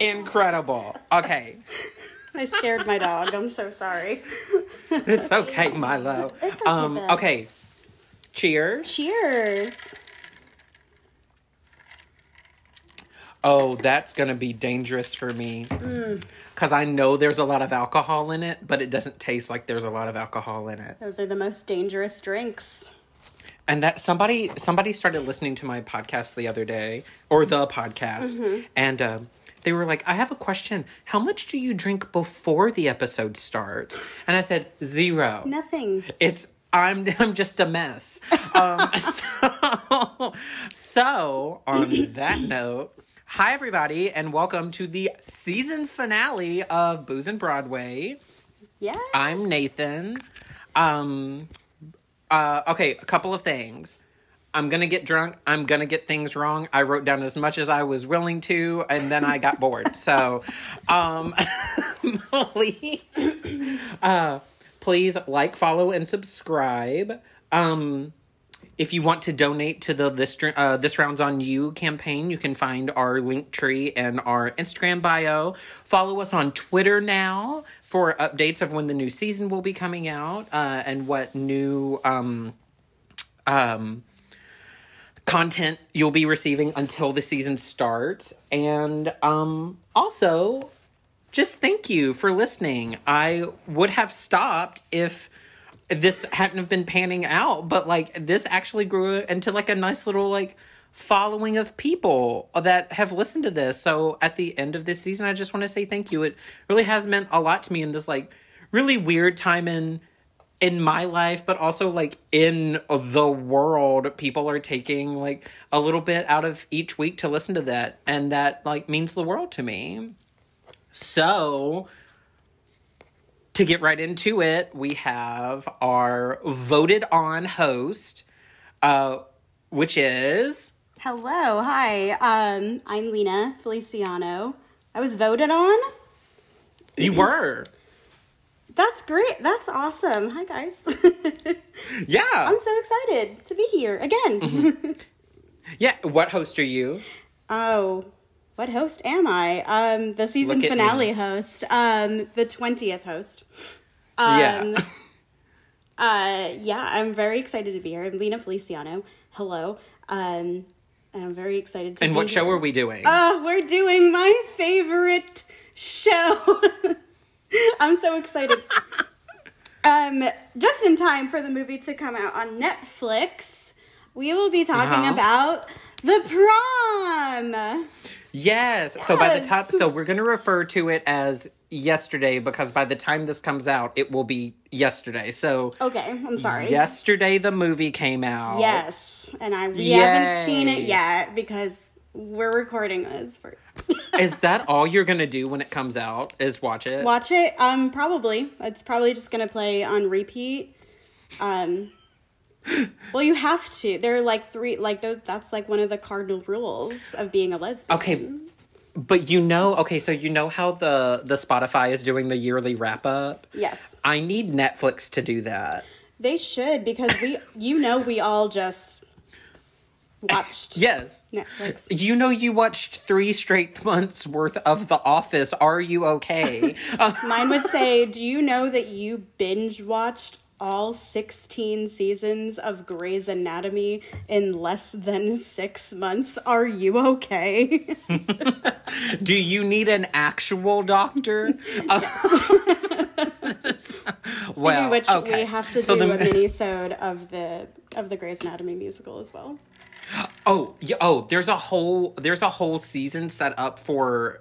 Incredible. Okay. I scared my dog. I'm so sorry. It's okay, Milo. It's okay, um, okay. Cheers. Cheers. Oh, that's gonna be dangerous for me. Mm. Cause I know there's a lot of alcohol in it, but it doesn't taste like there's a lot of alcohol in it. Those are the most dangerous drinks. And that somebody somebody started listening to my podcast the other day, or the podcast, Mm-hmm. and um, they were like, "I have a question. How much do you drink before the episode starts?" And I said, zero. Nothing. It's I'm I'm just a mess. Um, so, so on that note, hi everybody, and welcome to the season finale of Booze and Broadway. Yes. I'm Nathan. Um, uh, okay, a couple of things. I'm gonna get drunk. I'm gonna get things wrong. I wrote down as much as I was willing to, and then I got bored. So, um, please, uh, please like, follow, and subscribe. Um, if you want to donate to the this uh, this rounds on you campaign, you can find our link tree and our Instagram bio. Follow us on Twitter now for updates of when the new season will be coming out uh, and what new um, um, content you'll be receiving until the season starts. And um, also, just thank you for listening. I would have stopped if this hadn't have been panning out, but like this actually grew into like a nice little like following of people that have listened to this. So at the end of this season, I just want to say thank you. It really has meant a lot to me in this like really weird time in in my life, but also like in the world, people are taking like a little bit out of each week to listen to that, and that like means the world to me. So, to get right into it, we have our voted on host, uh, which is Hello. Hi. Um, I'm Lena Feliciano. I was voted on. you were. That's great. That's awesome. Hi, guys. Yeah. I'm so excited to be here again. Yeah. What host are you? oh, what host am I? Um, the season finale me. host. Um, the 20th host. Um, yeah. Uh, yeah, I'm very excited to be here. I'm Lena Feliciano. Hello. Um, I'm very excited to And what show are we doing? Oh, we're doing my favorite show. I'm so excited. um, just in time for the movie to come out on Netflix, we will be talking Uh-huh. about the prom. Yes. So by the Yes. time, so we're going to refer to it as yesterday because by the time this comes out, it will be yesterday. So Okay, I'm sorry. yesterday the movie came out. Yes, and I we haven't seen it yet because we're recording this first. Is that all you're going to do when it comes out? Is watch it? Watch it. Um, probably. It's probably just gonna play on repeat. Um, well, you have to. There are like three. Like that's like one of the cardinal rules of being a lesbian. Okay. But you know, okay, so you know how the the Spotify is doing the yearly wrap up? Yes, I need Netflix to do that. they should because we, you know, we all just watched Yes. Netflix. You know you watched 3 straight months worth of The Office. Are you okay? Mine would say, "Do you know that you binge watched all 16 seasons of Grey's Anatomy in less than 6 months? Are you okay?" Do you need an actual doctor? Speaking of which, okay. we have to So do the- a mini-sode of the of the Grey's Anatomy musical as well. Oh, yeah, oh, there's a whole there's a whole season set up for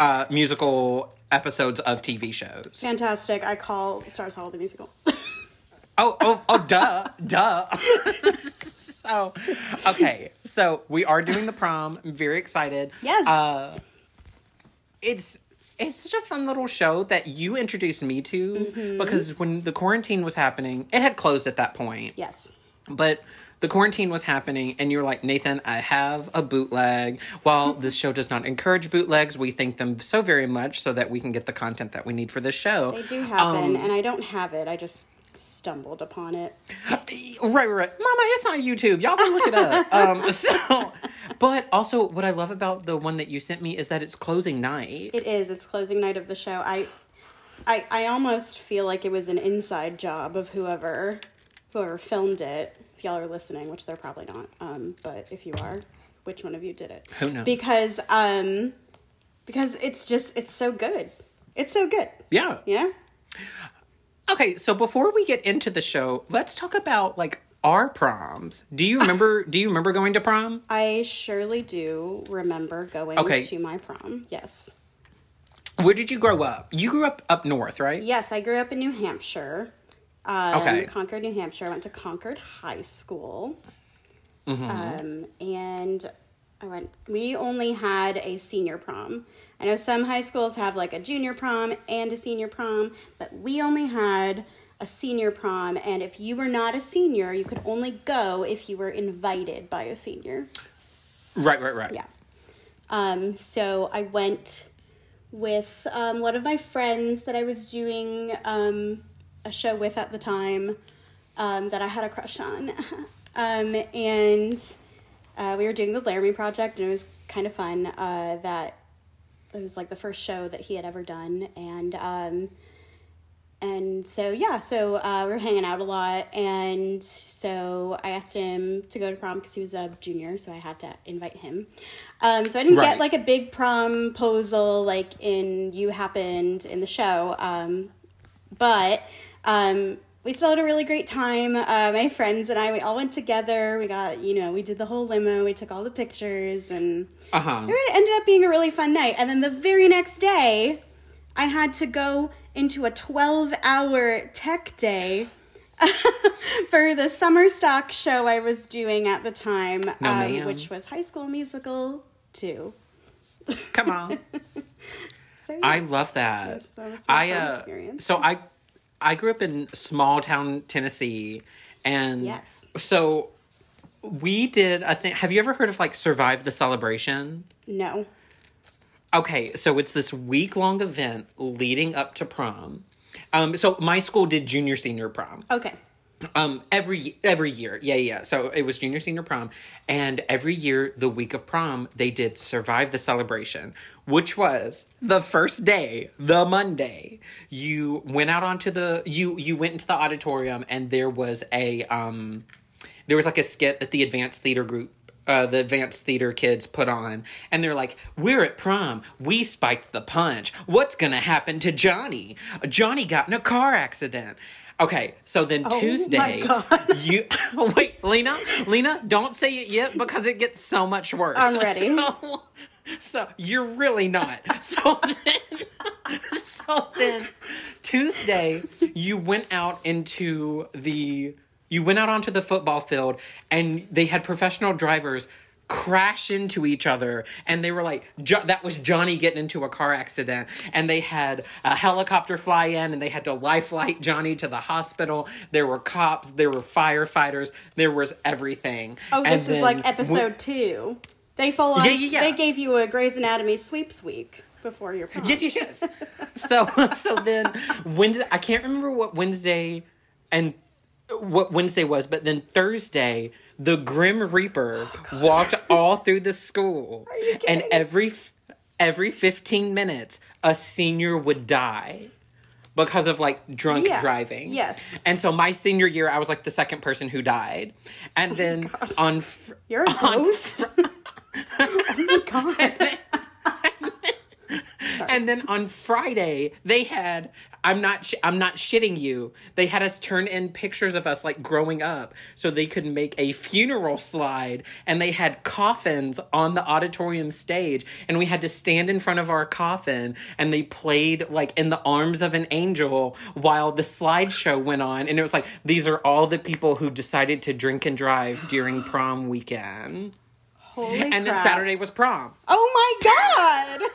uh musical episodes of TV shows. Fantastic! I call Stars Hollow the musical. Oh, oh, oh, duh, duh. so, okay, so we are doing the prom. I'm very excited. Yes. Uh, it's it's such a fun little show that you introduced me to Mm-hmm. because when the quarantine was happening, it had closed at that point. yes. But the quarantine was happening, and you're like, Nathan, I have a bootleg. While this show does not encourage bootlegs, we thank them so very much so that we can get the content that we need for this show. They do happen, Um, and I don't have it. I just stumbled upon it. Right, right, right. Mama, it's on YouTube. Y'all can look it up. um, so, But also, what I love about the one that you sent me is that it's closing night. It is. It's closing night of the show. I, I, I almost feel like it was an inside job of whoever, whoever filmed it. Y'all are listening, which they're probably not, um, but if you are, which one of you did it? Who knows? Because, um, because it's just it's so good. It's so good. yeah. Yeah. Okay, so before we get into the show, let's talk about like our proms. Do you remember? do you remember going to prom? I surely do remember going Okay. to my prom. Yes. Where did you grow up? You grew up up north, right? Yes, I grew up in New Hampshire. Um, Okay. Concord, New Hampshire. I went to Concord High School. Mm-hmm. Um, and I went, we only had a senior prom. I know some high schools have like a junior prom and a senior prom, but we only had a senior prom. And if you were not a senior, you could only go if you were invited by a senior. Right, right, right. Yeah. Um, so I went with um, one of my friends that I was doing um, a show with at the time um, that I had a crush on. um, and uh, we were doing the Laramie Project, and it was kind of fun. Uh, that it was like the first show that he had ever done. And um, and so yeah, so uh, we were hanging out a lot, and so I asked him to go to prom because he was a junior, so I had to invite him. Um, so I didn't Right. get like a big promposal like in "You Happened" in the show, um, but um, we still had a really great time. Uh, my friends and I, we all went together. We got you know, we did the whole limo. We took all the pictures, and Uh huh. it ended up being a really fun night. And then the very next day, I had to go into a 12 hour tech day for the summer stock show I was doing at the time, No, um, which was High School Musical 2. Come on. So, yeah. I love that. That was I uh, experience. so I I grew up in small town Tennessee, and Yes. so we did. a thing. Have you ever heard of like Survive the Celebration? no. Okay, so it's this week long event leading up to prom. Um, so my school did junior senior prom. Okay. Um, every every year, yeah, yeah. So it was junior senior prom, and every year the week of prom they did survive the celebration, which was the first day, the Monday. You went out onto the you you went into the auditorium, and there was a um, there was like a skit that the advanced theater group. Uh, the advanced theater kids put on, and they're like, "We're at prom. We spiked the punch. What's gonna happen to Johnny? Johnny got in a car accident." Okay, so then Oh Tuesday, you wait, Lena, Lena, don't say it yet because it gets so much worse. I'm ready. So, so you're really not. So then, so then, Tuesday, you went out into the, you went out onto the football field, and they had professional drivers crash into each other and they were like jo- that was johnny getting into a car accident and they had a helicopter fly in and they had to life flight johnny to the hospital there were cops there were firefighters there was everything Oh, And this is like when- episode two. They full on, Yeah, yeah, yeah. They gave you a Grey's Anatomy sweeps week before your prom. Yes, yes, yes. so, so then Wednesday, I can't remember what Wednesday and what Wednesday was, but then Thursday, the Grim Reaper oh, walked all through the school, and every every fifteen minutes, a senior would die. Because of like drunk Yeah, driving. yes. And so my senior year, I was like the second person who died. And oh then on. Fr- You're a ghost? oh my god. And then on Friday, they had I'm not sh- I'm not shitting you. They had us turn in pictures of us like growing up so they could make a funeral slide and they had coffins on the auditorium stage and we had to stand in front of our coffin and they played like in the arms of an angel while the slideshow went on and it was like these are all the people who decided to drink and drive during prom weekend. Holy And then. Saturday was prom. Oh my god.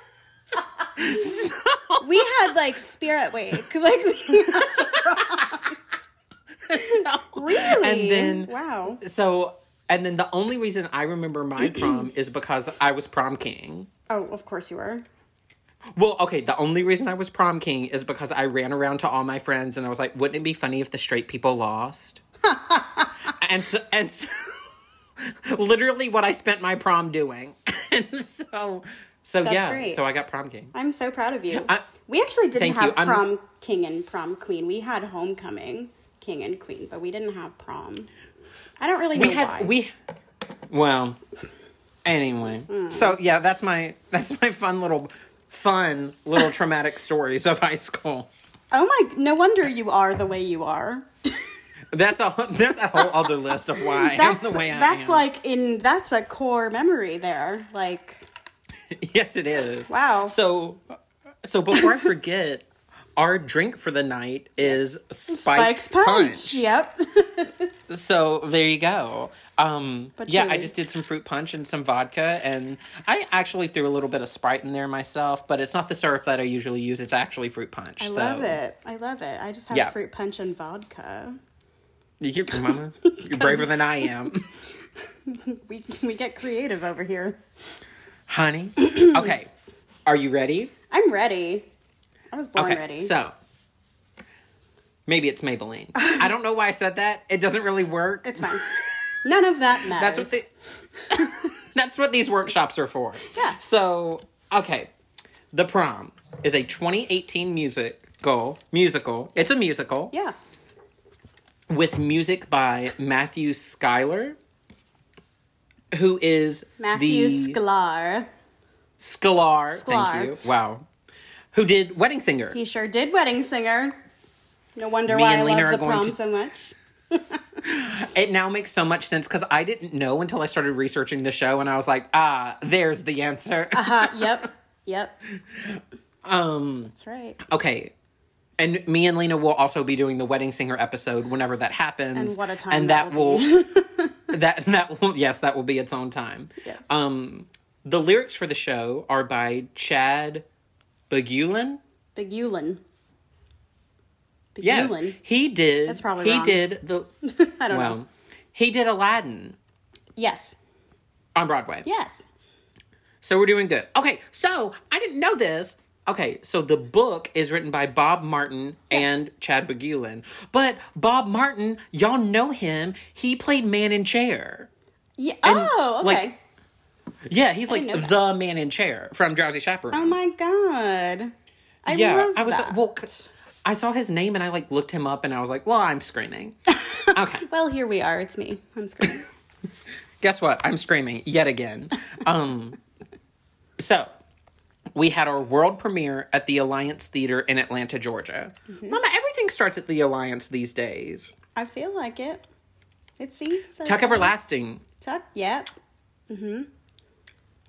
We had like spirit week. Like we had- really? And then wow. So, and then the only reason I remember my prom is because I was prom king. Oh, of course you were. Well, okay, the only reason I was prom king is because I ran around to all my friends and I was like, wouldn't it be funny if the straight people lost? and so, and so, literally what I spent my prom doing. and so, so That's yeah, great. so I got prom king. I'm so proud of you. I- we actually didn't Thank you. have prom king and prom queen. We had homecoming king and queen, but we didn't have prom. I don't really know We had why. we, well, anyway. Hmm. So yeah, that's my that's my fun little fun little traumatic stories of high school. oh my! No wonder you are the way you are. That's a that's a whole other list of why That's I'm the way I that's am. like in that's a core memory there. Like yes, it is. wow. So, so before I forget, our drink for the night is spiked, Spiked punch. punch. Yep. So there you go. Um, But yeah, I just did some fruit punch and some vodka, and I actually threw a little bit of Sprite in there myself. But it's not the syrup that I usually use; it's actually fruit punch. I so, love it. I love it. I just have Yeah. fruit punch and vodka. You are mama, you're braver than I am, We we get creative over here. Honey. Okay, are you ready? I'm ready. I was born okay, ready. so maybe it's Maybelline. I don't know why I said that. It doesn't really work. it's fine. None of that matters. That's what the, That's what these workshops are for. Yeah. So, okay. The Prom is a 2018 musical. Musical. It's a musical Yeah. with music by Matthew Schuyler, who is Matthew the Sklar. Sklar. Sklar. Thank you. Wow. Who did Wedding Singer? He sure did Wedding Singer. No wonder Me why I Lena are love the prom to- so much. It now makes so much sense because I didn't know until I started researching the show, and I was like, ah, there's the answer. uh-huh. yep. Yep. um. That's right. Okay. And me and Lena will also be doing the wedding singer episode whenever that happens. And what a time And that that will that that will yes, that will be its own time. Yes. Um the lyrics for the show are by Chad Beguelin. Big Yulin. Yes. He did That's probably he wrong. did the I don't well know. he did Aladdin Yes. on Broadway. Yes. So we're doing good. Okay, so I didn't know this. Okay, so the book is written by Bob Martin and Chad Beguelin. But Bob Martin, y'all know him. He played Man in Chair. Yeah. And, oh, okay. like, Yeah, he's like the man in chair from Drowsy Chaperone. oh my god. I yeah, love I was that. well. I saw his name and I like looked him up and I was like, well, I'm screaming. okay, Well, here we are. It's me. I'm screaming. guess what? I'm screaming yet again. Um, so we had our world premiere at the Alliance Theater in Atlanta, Georgia. Mm-hmm. Mama, everything starts at the Alliance these days. I feel like it. It's see. Tuck. Everlasting. Tuck. Yep.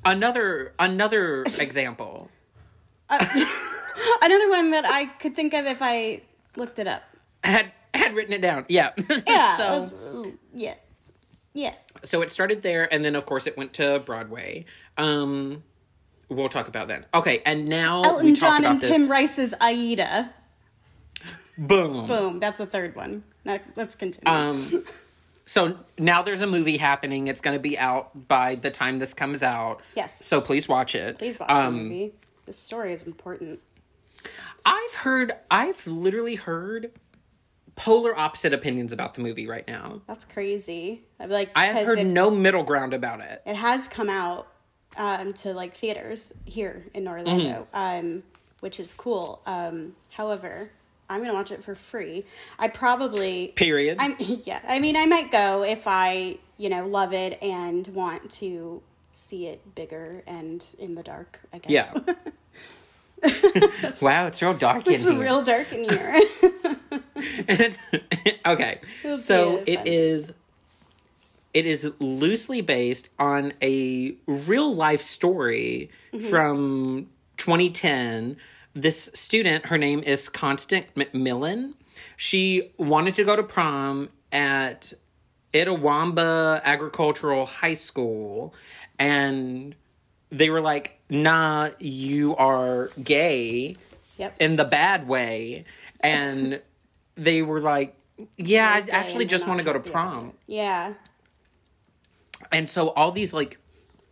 Another another example. Another one that I could think of if I looked it up. Had had written it down. Yeah. Yeah. so yeah. Yeah. so it started there and then of course it went to broadway um we'll talk about that okay and now we Elton talked John about and this Tim Rice's Aida. boom Boom. That's a third one. Now, let's continue. um so now there's a movie happening it's going to be out by the time this comes out Yes. so please watch it Please watch um the movie. The story is important. i've heard i've literally heard polar opposite opinions about the movie right now That's crazy. Be like, i have heard it, no middle ground about it it has come out um, to like theaters here in Orlando, Mm-hmm. um, which is cool. Um, however, I'm gonna watch it for free. I probably period I'm yeah. I mean, I might go if I you know love it and want to see it bigger and in the dark. I guess. Yeah. wow it's real dark in it's here real dark in here. okay. It'll So it fun. is it is loosely based on a real life story Mm-hmm. from 2010. This student, her name is Constance McMillen. She wanted to go to prom at Itawamba Agricultural High School and they were like, "Nah, you are gay." yep. in the bad way and they were like yeah i actually just want to go to prom. Yeah. And so all these like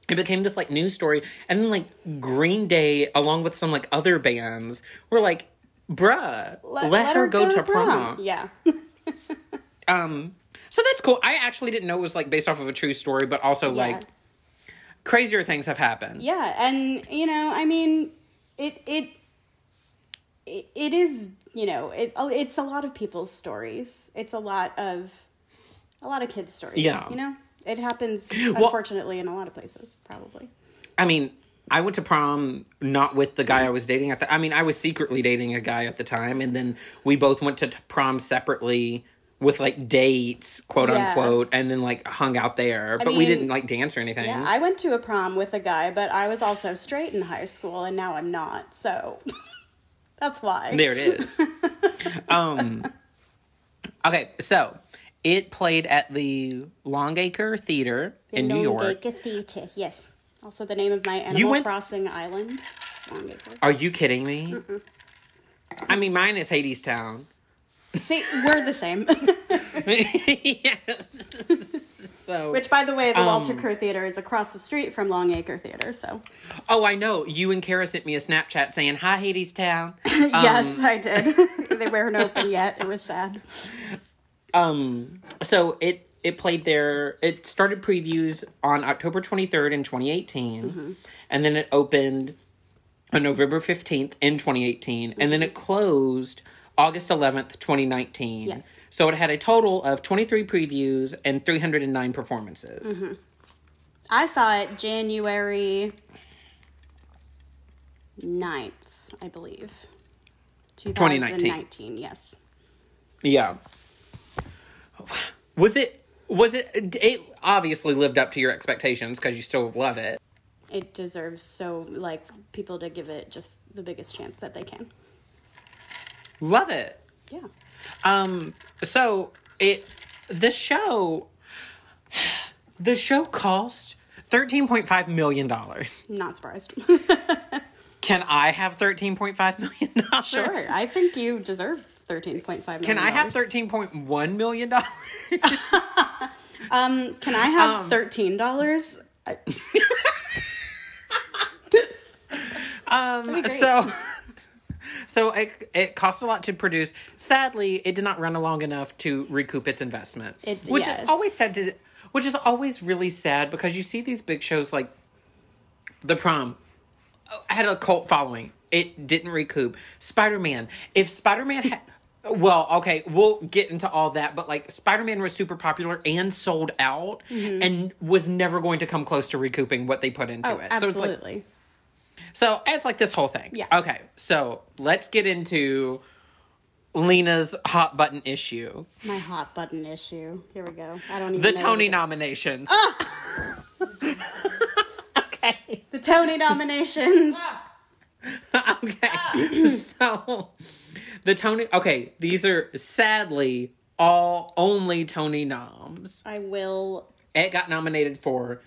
it became this like news story and then like green day along with some like other bands were like bruh let, her, go, to prom, Yeah. um So that's cool. I actually didn't know it was like based off of a true story, but also like crazier things have happened. Yeah, and you know, I mean, it it it, it is you know it it's a lot of people's stories. It's a lot of a lot of kids' stories. Yeah. you know, it happens Well- unfortunately in a lot of places. Probably. I mean, I went to prom not with the guy I was dating at the. I mean, I was secretly dating a guy at the time, and then we both went to t- prom separately with like dates, quote Yeah. unquote, and then like hung out there. but we didn't like dance or anything. Yeah, I went to a prom with a guy, but I was also straight in high school, and now I'm not. So that's why. There it is. um, okay, so it played at the Longacre Theater in New York. Longacre Theatre, yes. Also, the name of my Animal went- Crossing island. Are you kidding me? I mean, mine is Hadestown. See, we're the same. yes. so, Which, by the way, the Walter Um, Kerr Theater is across the street from Longacre Theater. So, oh, I know. You and Kara sent me a Snapchat saying, "Hi, Hadestown." yes, I did. they weren't open yet. It was sad. Um, so it it played there. It started previews on October twenty third in 2018, Mm-hmm. and then it opened on November fifteenth in twenty eighteen, and then it closed August eleventh, twenty nineteen. Yes. So it had a total of twenty three previews and three hundred and nine performances. Mm-hmm. I saw it January 9th, I believe. 2019. 2019, yes. Yeah. Was it? Was it? It obviously lived up to your expectations because you still love it. It deserves so, like, people to give it just the biggest chance that they can. Love it. Yeah. Um, so it the show the show cost thirteen point five million dollars. Not surprised. Can I have thirteen point five million dollars? sure. I think you deserve $13.5 million. Can I have thirteen point one million dollars? Um, can I have Um, $13? Um, so so it it cost a lot to produce. Sadly, it did not run long enough to recoup its investment, It- which yeah. is always sad. To, which is always really sad because you see these big shows like The Prom uh, had a cult following. It didn't recoup. Spider Man. If Spider Man had. Well, okay, we'll get into all that, but like Spider Man was super popular and sold out mm-hmm. and was never going to come close to recouping what they put into oh, it. So it's like absolutely. so it's like this whole thing. Yeah. Okay. So let's get into Lena's hot button issue. My hot button issue. Here we go. I don't even The Tony what it is. nominations. Ah! okay. The Tony nominations. okay. so the Tony okay, these are sadly all only Tony noms. I will. It got nominated for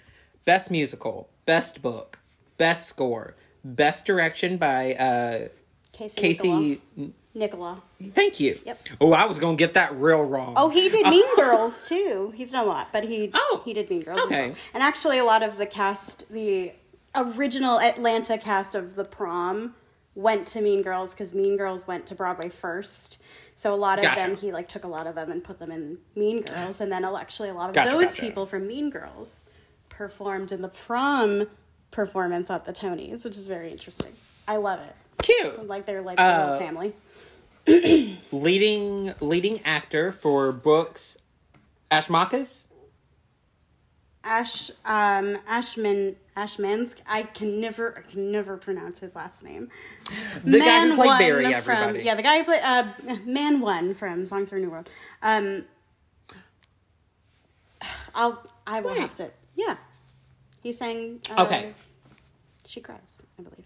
Best Musical, Best Book, Best Score, Best Direction by uh Casey. Casey Nicholaw. Nicholaw. Thank you. Yep. Oh, I was gonna get that real wrong. Oh, he did Mean Girls too. He's done a lot, but he Oh, he did Mean Girls. okay. well. And actually, a lot of the cast, the original Atlanta cast of the prom, went to Mean Girls because Mean Girls went to Broadway first. So a lot of Gotcha. them, he like took a lot of them and put them in Mean Girls, and then actually a lot of Gotcha, those gotcha. people from Mean Girls performed in the prom performance at the Tonys, which is very interesting. I love it. Cute. Like they're like a Uh, little family. Leading leading actor for Brooks Ashmakas. Ash um Ashman Ashmansk. I can never I can never pronounce his last name. The guy who Man played Barry, from- everybody. yeah, the guy who played uh Man One from Songs for a New World. Um I'll I will Wait. have to yeah. He sang uh, Okay. She cries, I believe.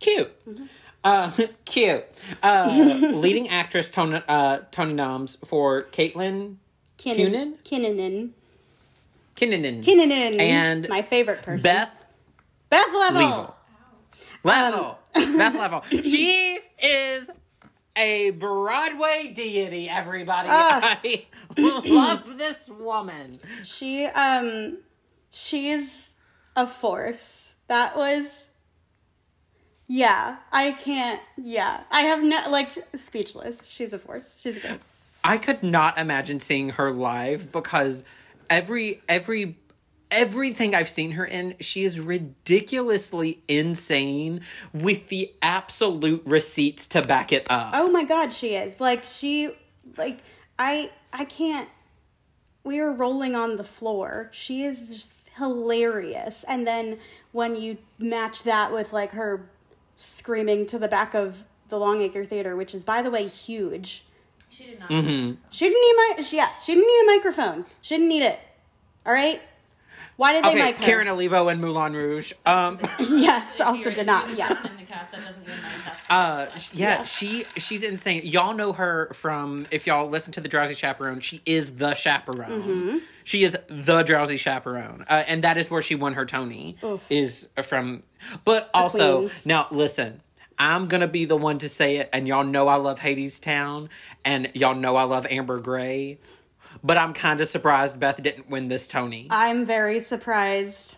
Cute. Mm-hmm. Uh, cute. Uh, leading actress Tony, uh, Tony noms for Caitlin Kinnan- Cunin? Kinnanen. Kinnanen. Kinnanen. And my favorite person. Beth Beth Leavel. Leavel. Leavel. Um, Beth Leavel. She is a Broadway deity, everybody. Ah. I love this woman. She um she's a force. That was yeah, I can't yeah. I have no like speechless. She's a force. She's good. I could not imagine seeing her live because every every everything I've seen her in, she is ridiculously insane with the absolute receipts to back it up. Oh my god, she is. Like she like I I can't we were rolling on the floor. She is hilarious. And then when you match that with like her screaming to the back of the Longacre Theater, which is by the way huge. She did not. Mm-hmm. She didn't need my she, yeah, she didn't need a microphone. She didn't need it. All right? Why did they Okay, mic her? Karen Olivo and Moulin Rouge. Um yes, also did not. Yes. person in the cast that doesn't even mind that. Uh, That's- yeah, she she's insane. Y'all know her from if y'all listen to the Drowsy Chaperone. She is the chaperone. Mm-hmm. She is the Drowsy Chaperone, uh, and that is where she won her Tony. Is from, but also now listen. I'm gonna be the one to say it, and y'all know I love Hadestown, and y'all know I love Amber Gray, but I'm kind of surprised Beth didn't win this Tony. I'm very surprised.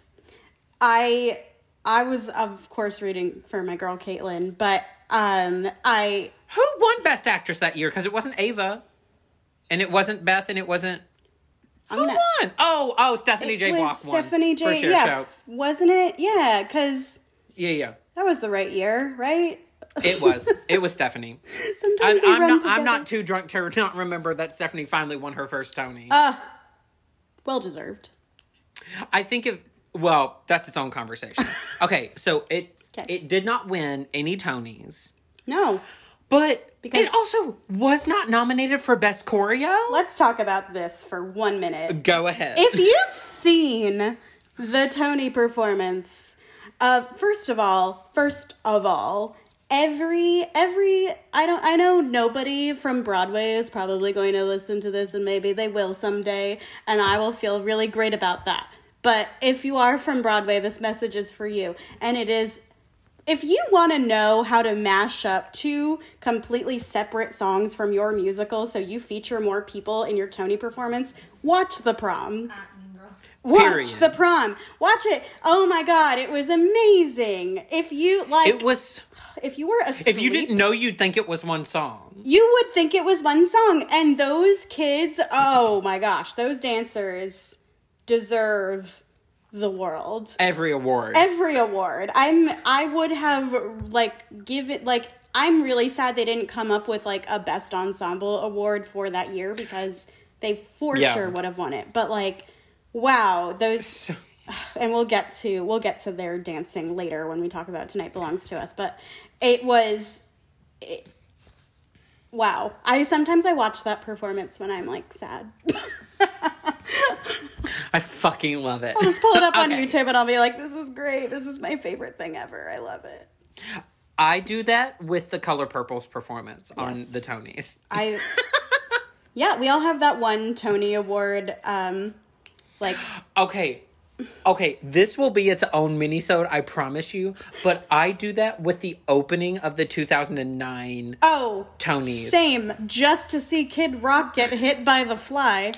I I was of course reading for my girl Caitlin, but um I Who won Best Actress that year? Because it wasn't Ava, and it wasn't Beth, and it wasn't. I'm Who gonna won? Oh, oh, Stephanie J. was Block won. Stephanie J. Cher Yeah, Show. wasn't it? Yeah, because Yeah, yeah. That was the right year, right? It was. It was Stephanie. Sometimes I'm, I'm not. together. I'm not too drunk to not remember that Stephanie finally won her first Tony. Uh, well deserved. I think if well, that's its own conversation. okay, so it Okay. it did not win any Tonys, No, but Because- it also was not nominated for best choreo. let's talk about this for one minute. Go ahead. if you've seen the Tony performance, uh, first of all, first of all, every every I don't I know nobody from Broadway is probably going to listen to this, and maybe they will someday, and I will feel really great about that. But if you are from Broadway, this message is for you, and it is. If you want to know how to mash up two completely separate songs from your musical so you feature more people in your Tony performance, watch The Prom. Girl. Watch Period. The Prom. Watch it. Oh my god, it was amazing. If you like it was. if you were asleep, If you didn't know, you'd think it was one song. you would think it was one song. And those kids, oh my gosh, those dancers deserve the world. Every award. Every award. I'm I would have like give it like I'm really sad they didn't come up with like a best ensemble award for that year because they for Yeah. sure would have won it. But like wow, those So- and we'll get to we'll get to their dancing later when we talk about tonight belongs to us but it was it, wow i sometimes i watch that performance when i'm like sad I fucking love it. i'll just pull it up on Okay. youtube and i'll be like this is great this is my favorite thing ever i love it I do that with the Color Purple's performance on the Tonys. i yeah we all have that one tony award um like Okay. Okay, this will be its own minisode, I promise you. But I do that with the opening of the 2009 oh Tonys. same just to see kid rock get hit by the fly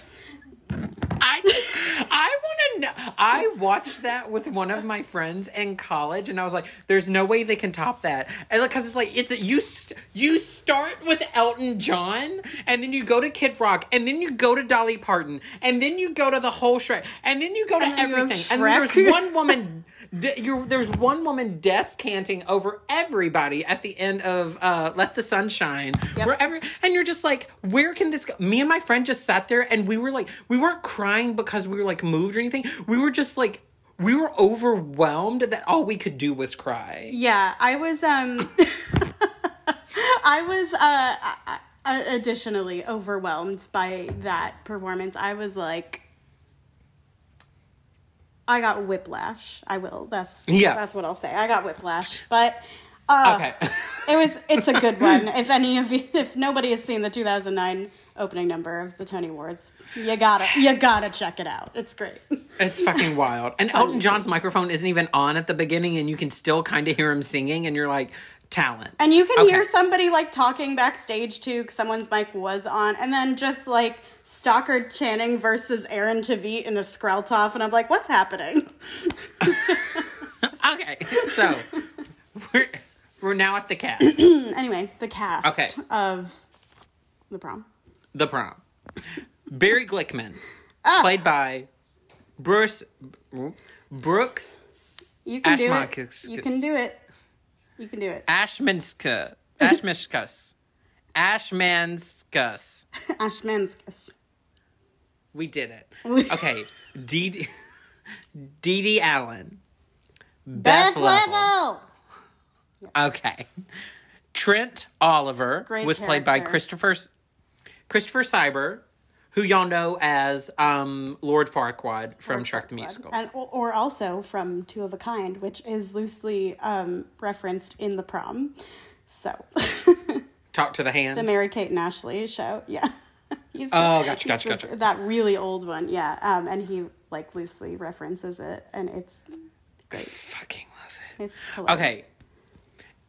I just, I want to know. I watched that with one of my friends in college, and I was like, "There's no way they can top that." And because it's like it's a, you st- you start with Elton John, and then you go to Kid Rock, and then you go to Dolly Parton, and then you go to the whole Shrek, and then you go to And then you have everything, and there's one woman. D- You're, there's one woman descanting over everybody at the end of uh, "Let the Sun Shine," Yep. where every and you're just like, where can this go? Me and my friend just sat there and we were like, we weren't crying because we were like moved or anything. We were just like, we were overwhelmed that all we could do was cry. Yeah, I was um I was uh uh, additionally overwhelmed by that performance. I was like I got whiplash. I will. That's Yeah. That's what I'll say. I got whiplash. But uh Okay. it was it's a good one. If any of you if nobody has seen the 2009 opening number of the Tony Awards, you got to you got to check it out. It's great. it's fucking wild. And Elton John's microphone isn't even on at the beginning, and you can still kind of hear him singing, and you're like, talent. And you can Okay. hear somebody like talking backstage too, someone's mic was on, and then just like Stockard Channing versus Aaron Tveit in a Skreltoff, and I'm like, what's happening? okay, so we're we're now at the cast. anyway, the cast Okay. of the prom. the prom. Barry Glickman, Ah. played by Bruce Brooks You can do it. Ashmanskas. You can do it. You can do it. Ashmanska. Ashmishkus. Ashmanskas. Ashmanskas. We did it. Okay. Dee Dee Allen. Beth, Beth Leavel. Leavel. Okay. Trent Oliver Great was played by. Christopher Christopher Sieber, who y'all know as um, Lord Farquaad from Shrek the Musical. And, or or also from Two of a Kind, which is loosely um, referenced in the prom. So, Talk to the hand. the Mary Kate and Ashley show. Yeah. He's Oh, gotcha, he's gotcha, the- gotcha. That really old one. Yeah. Um, and he like loosely references it, and it's great. Fucking love it. It's hilarious. Okay.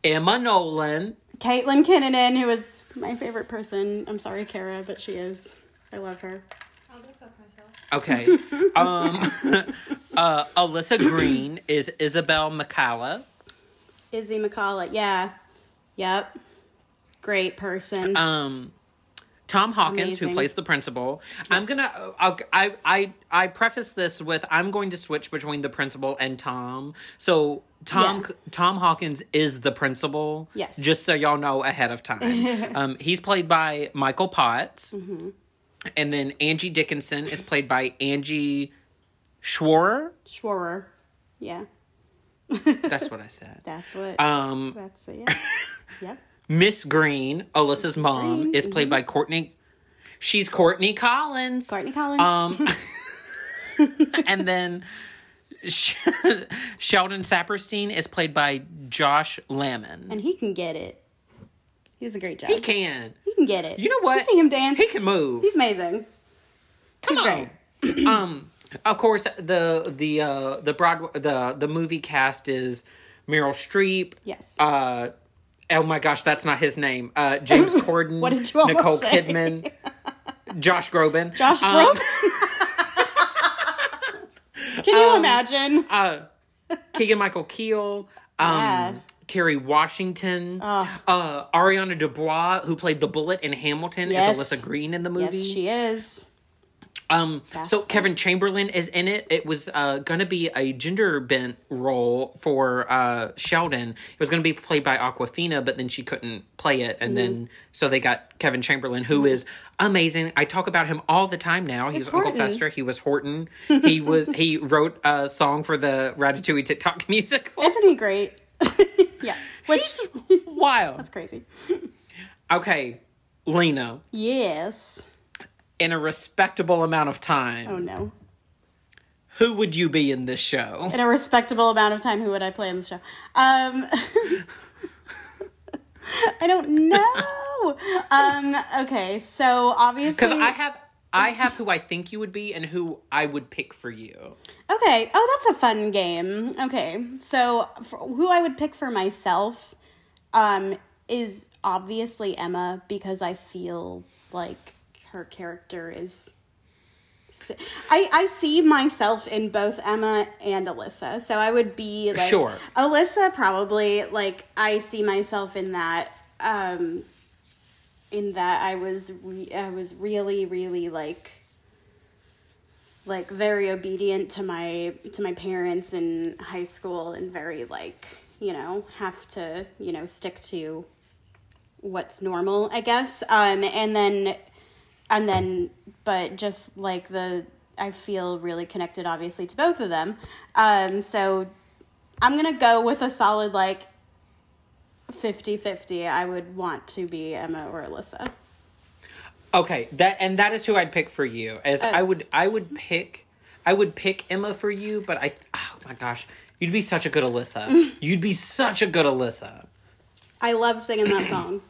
Emma Nolan. Caitlin Kinnunen, who is my favorite person. I'm sorry, Kara, but she is. I love her. I'll go fuck myself. Okay. um, uh, Alyssa Green is Isabel McCalla. Izzy McCullough. Yeah. Yep. Great person. Um, Tom Hawkins, who plays the principal. I'm gonna. I'll, I I I preface this with I'm going to switch between the principal and Tom. So Tom Yeah. Tom Hawkins is the principal. Yes. Just so y'all know ahead of time. um, he's played by Michael Potts, Mm-hmm. and then Angie Dickinson is played by Angie Schworer. Schworer. Yeah. That's what I said. That's what. Um, that's it. Yeah. yep. Miss Green, Alyssa's mom, Green, is played by Courtney. She's Courtney Collins. Courtney Collins. Um, and then Sh- Sheldon Saperstein is played by Josh Lamon. and he can get it. He does a great job. He can. He can get it. You know what? You see him dance. He can move. He's amazing. Come he's on. um, of course, the the uh, the Broadway the the movie cast is Meryl Streep. Yes. Uh, oh my gosh, that's not his name. Uh, James Corden. What did you Nicole say? Kidman. Josh Groban. Josh Um, Groban. can you um, imagine? uh, Keegan Michael Keel, um, Yeah. Kerry Washington, Oh. uh, Ariana DeBose, who played the bullet in Hamilton, Yes. is Alyssa Green in the movie. yes, movie. she is. Um, That's so. Kevin Chamberlin is in it. It was uh, going to be a gender bent role for uh, Sheldon. It was going to be played by Awkwafina, but then she couldn't play it, and Mm-hmm. then so they got Kevin Chamberlin, who is amazing. I talk about him all the time now. He It's was Uncle Horton. Fester. He was Horton. He was he wrote a song for the Ratatouille TikTok musical. Isn't he great? yeah. Which Wild. that's crazy. Okay, Lena. Yes. In a respectable amount of time, Oh no. who would you be in this show? In a respectable amount of time, who would I play in the show? Um, I don't know. Um, okay, so obviously, Because I have I have who I think you would be and who I would pick for you. Okay. Oh, that's a fun game. Okay. So, for, who I would pick for myself um, is obviously Emma because I feel like her character is. I, I see myself in both Emma and Alyssa. So I would be like Sure. Alyssa probably like I see myself in that um in that I was re- I was really really like like very obedient to my to my parents in high school and very like you know have to you know stick to what's normal i guess um and then and then but just like the i feel really connected obviously to both of them um so i'm gonna go with a solid like 50-50 i would want to be emma or alyssa Okay, that and that is who I'd pick for you. As I would I would pick I would pick Emma for you, but I oh my gosh, you'd be such a good Alyssa. You'd be such a good Alyssa. i love singing that song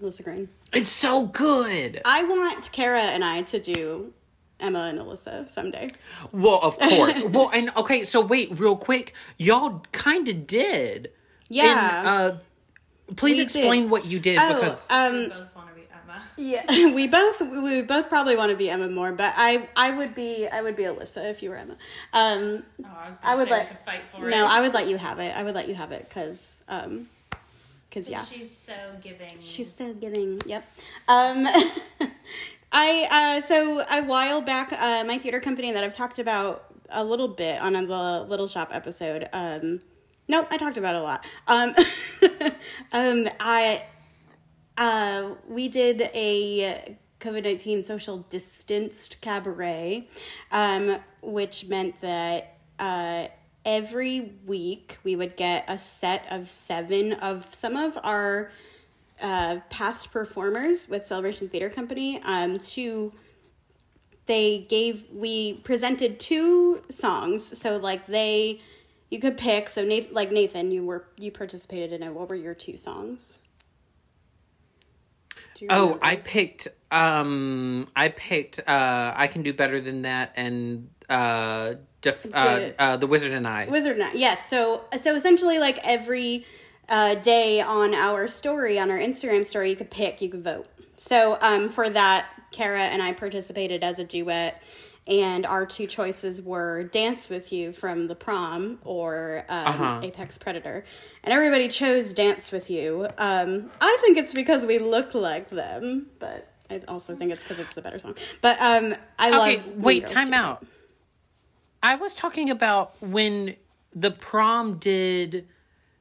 alyssa green It's so good. I want Kara and I to do Emma and Alyssa someday. Well, of course. well, and okay, so wait, real quick, y'all kind of did. Yeah. In, uh, please We explain did. what you did oh, because We um, both want to be Emma. yeah, we both we both probably want to be Emma more, but I I would be I would be Alyssa if you were Emma. Um, Oh, I was I gonna would say let we could fight for it. no, I would let you have it. I would let you have it because um, because yeah, She's so giving. She's so giving. Yep. Um, I uh, so a while back, uh, my theater company that I've talked about a little bit on the Little Shop episode. Um, nope, I talked about it a lot. Um, um, I uh, we did a COVID nineteen social distanced cabaret, um, which meant that. Uh, every week we would get a set of seven of some of our uh, past performers with Celebration Theater Company um, to they gave we presented two songs. So like they you could pick. So Nathan like Nathan you were you participated in it. What were your two songs? Oh, remember? I picked um I picked uh I can do better than that and uh def- uh, uh the wizard and I. Wizard Night. Yes. So so essentially, like every uh, day on our story on our Instagram story, you could pick, you could vote. So um, for that, Kara and I participated as a duet, and our two choices were "Dance with You" from the Prom or um, Uh-huh. Apex Predator, and everybody chose "Dance with You." Um, I think it's because we look like them, but. I also think it's because it's the better song. But um, I love. Okay, Mean wait, time out. I was talking about when the prom did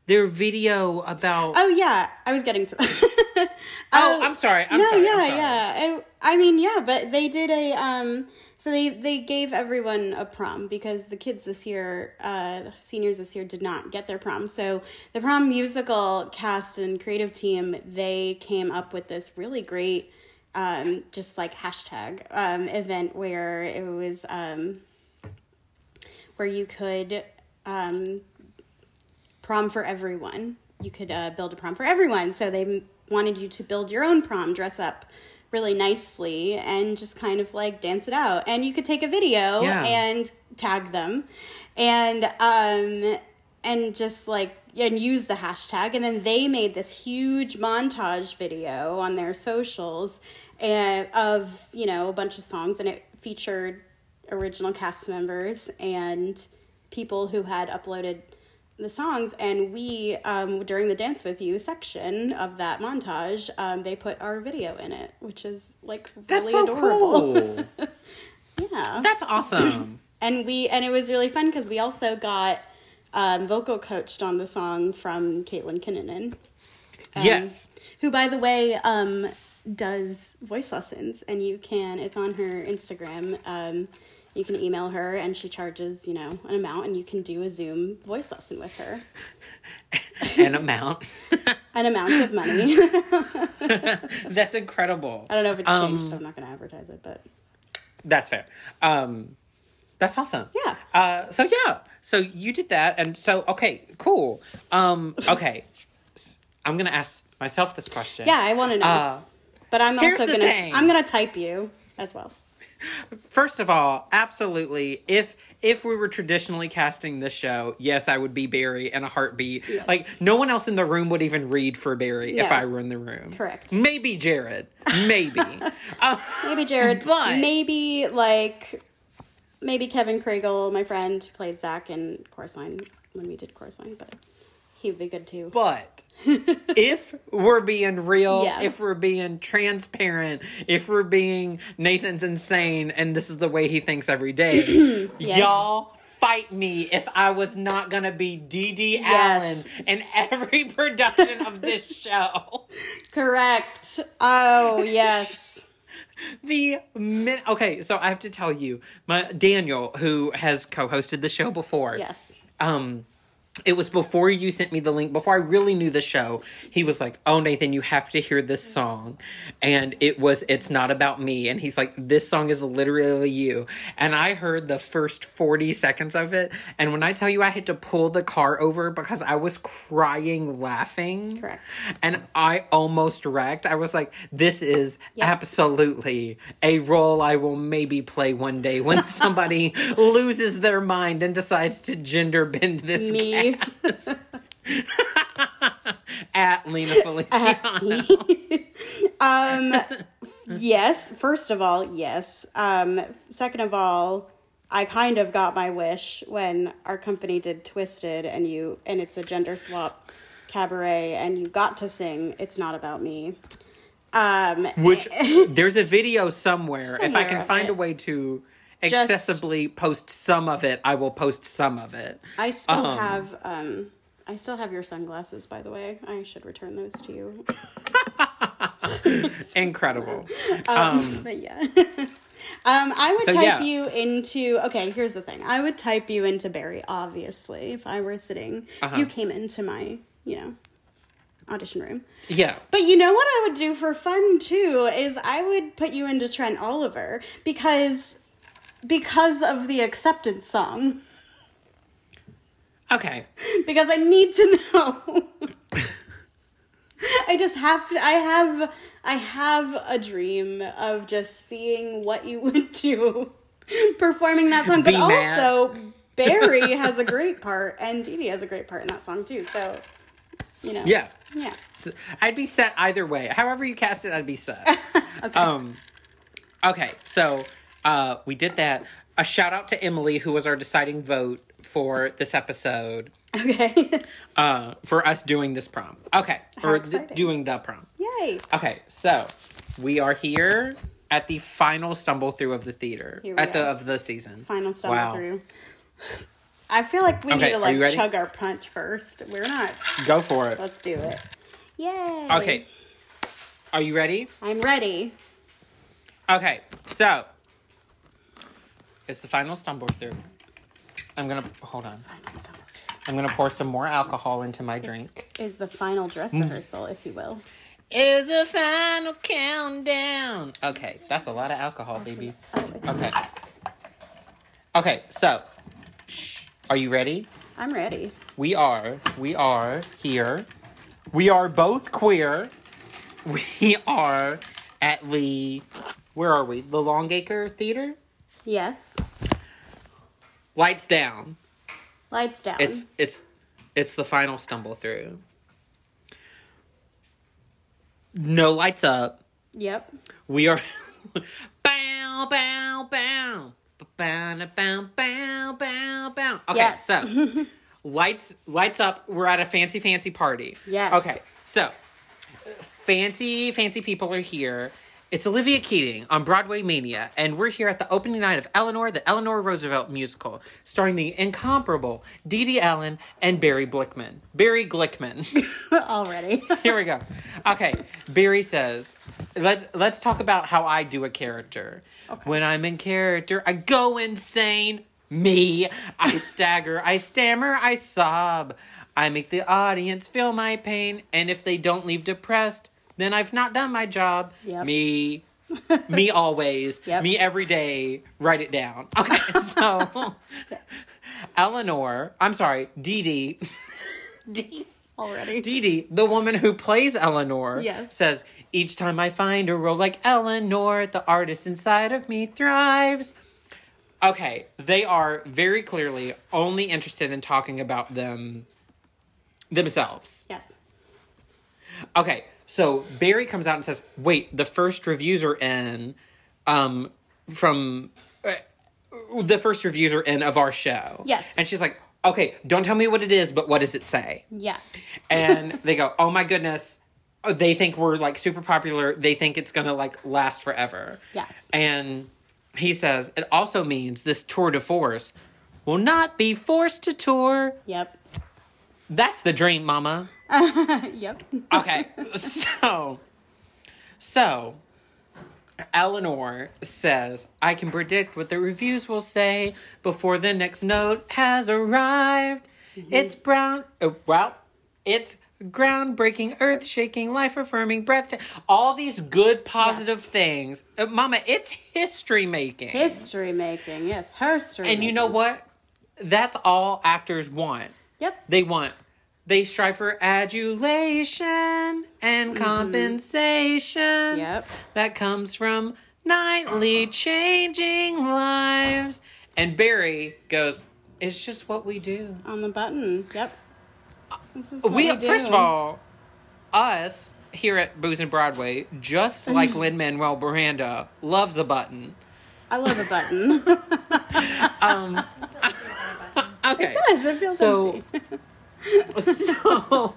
their video about Oh yeah, I was getting to that. Oh, I'm sorry. I'm no, sorry. yeah, sorry. yeah. I, I mean, yeah, but they did a um. So they they gave everyone a prom because the kids this year, uh, seniors this year, did not get their prom. So the prom musical cast and creative team they came up with this really great, um, just like hashtag um event where it was um, where you could um prom for everyone. You could uh, build a prom for everyone. So they wanted you to build your own prom, dress up really nicely, and just kind of like dance it out. And you could take a video Yeah. and tag them, and um, and just like and use the hashtag. And then they made this huge montage video on their socials and of you know a bunch of songs, and it featured original cast members and people who had uploaded the songs and we um, during the dance with you section of that montage um, they put our video in it which is like really That's so adorable cool. yeah That's awesome. and we and it was really fun because we also got um, vocal coached on the song from caitlin kinnunen yes. who by the way um, does voice lessons and you can it's on her instagram um, you can email her and she charges you know an amount and you can do a zoom voice lesson with her An amount. an amount of money That's incredible. i don't know if it's Um, changed so i'm not going to advertise it but That's fair. Um, that's awesome. Yeah. Uh, so yeah, so you did that, and so okay, cool. Um, okay, i'm gonna ask myself this question. yeah i want to know Uh, but i'm also going to i'm going to type you as well first of all, absolutely. If if we were traditionally casting this show, yes, I would be Barry in a heartbeat. Yes. Like no one else in the room would even read for Barry if I were in the room. Correct. Maybe Jared. Maybe. uh, maybe jared But- maybe like maybe kevin Kregel, my friend played zach in chorus line when we did chorus line but he would be good too But if we're being real, Yeah. if we're being transparent, if we're being Nathan's insane and this is the way he thinks every day, Yes. y'all fight me if I was not gonna be Dee Dee Yes. Allen in every production of this show. correct oh yes The min- okay, so I have to tell you, my Daniel, who has co-hosted the show before, yes um it was before you sent me the link before i really knew the show he was like oh nathan you have to hear this song and it was it's not about me and he's like this song is literally you and i heard the first 40 seconds of it and when i tell you i had to pull the car over because i was crying laughing Correct. and i almost wrecked i was like this is Yeah. absolutely a role i will maybe play one day when somebody loses their mind and decides to gender bend this Me. Cast. at Lena Feliciano. um yes first of all yes um second of all i kind of got my wish when our company did twisted and you and it's a gender swap cabaret and you got to sing "It's Not About Me." Um, Which there's a video somewhere. if I can find it. a way to Just- accessibly post some of it, I will post some of it. I still Um. have um, I still have your sunglasses. By the way, I should return those to you. Incredible. Um, but yeah. um, I would So, type yeah. you into. Okay, here's the thing. I would type you into Barry. Obviously, if I were sitting, Uh-huh. you came into my, you know, audition room. Yeah. But you know what I would do for fun too is I would put you into Trent Oliver because because of the acceptance song. Okay. Because I need to know. I just have to I have I have a dream of just seeing what you would do performing that song. But Be mad. also Barry has a great part and Dee Dee has a great part in that song too. So you know. Yeah. Yeah. So I'd be set either way. However you cast it, I'd be set. Okay. Um, okay, so uh, we did that. A shout out to Emily, who was our deciding vote for this episode, okay. uh, for us doing this prom. Okay, How or th- doing the prom. Yay. Okay, so we are here at the final stumble through of the theater at the of the season. Final stumble Wow. through. I feel like we Okay, need to like chug our punch first. We're not. Go for it. Let's do it. Yay. Okay, are you ready? I'm ready. Okay, so it's the final stumble through. I'm gonna hold on. I'm gonna pour some more alcohol into my This drink. is the final dress Mm. rehearsal, if you will. Is the final countdown. Okay, that's a lot of alcohol, baby. Oh, it's Okay. Okay, so shh. are you ready? I'm ready. We are. We are here. We are both queer. We are at the where are we? The Longacre Theater? Yes. Lights down. Lights down. It's it's it's the final stumble through. No lights up. Yep. We are bow bow bow bow bow bow bow bow. Okay, Yes. so lights lights up. We're at a fancy fancy party. Yes. Okay, so fancy fancy people are here. It's Olivia Keating on Broadway Mania, and we're here at the opening night of Eleanor, the Eleanor Roosevelt musical, starring the incomparable Dee Dee Allen and Barry Blickman. Barry Glickman. Already. Here we go. Okay, Barry says, "Let's let's talk about how I do a character. When I'm in character, I go insane. Me, I stagger, I stammer, I sob. I make the audience feel my pain, and if they don't leave depressed, then I've not done my job. Yep. Me." me always, Yep. me every day. Write it down. Okay, so Eleanor, I'm sorry, Dee Dee. Dee Already. Dee Dee, the woman who plays Eleanor, Yes. says, Each time I find a role like Eleanor, the artist inside of me thrives. Okay, they are very clearly only interested in talking about them themselves. yes. Okay, so Barry comes out and says, "Wait, the first reviews are in, um, from uh, the first reviews are in of our show." Yes. and she's like, "Okay, don't tell me what it is, but what does it say?" Yeah. and they go, "Oh my goodness." Oh, They think we're like super popular. They think it's gonna like last forever. Yes. And he says it also means this tour de force will not be forced to tour. Yep. That's the dream, Mama. yep. Okay, so so Eleanor says, "I can predict what the reviews will say before the next note has arrived. It's brown. Uh, well, it's groundbreaking, earth-shaking, life-affirming, breath. All these good, positive Yes. things, uh, Mama. It's history making. History making. Yes. History. and you know what? That's all actors want. Yep. They want they strive for adulation and compensation. Yep. That comes from nightly changing lives. And Barry goes, It's just what we do. On the button. Yep. This is what We, we, do. first of all, us here at Booze and Broadway, just like Lin Manuel Miranda, loves a button. I love a button. Um, okay. it does. It feels So- empty. So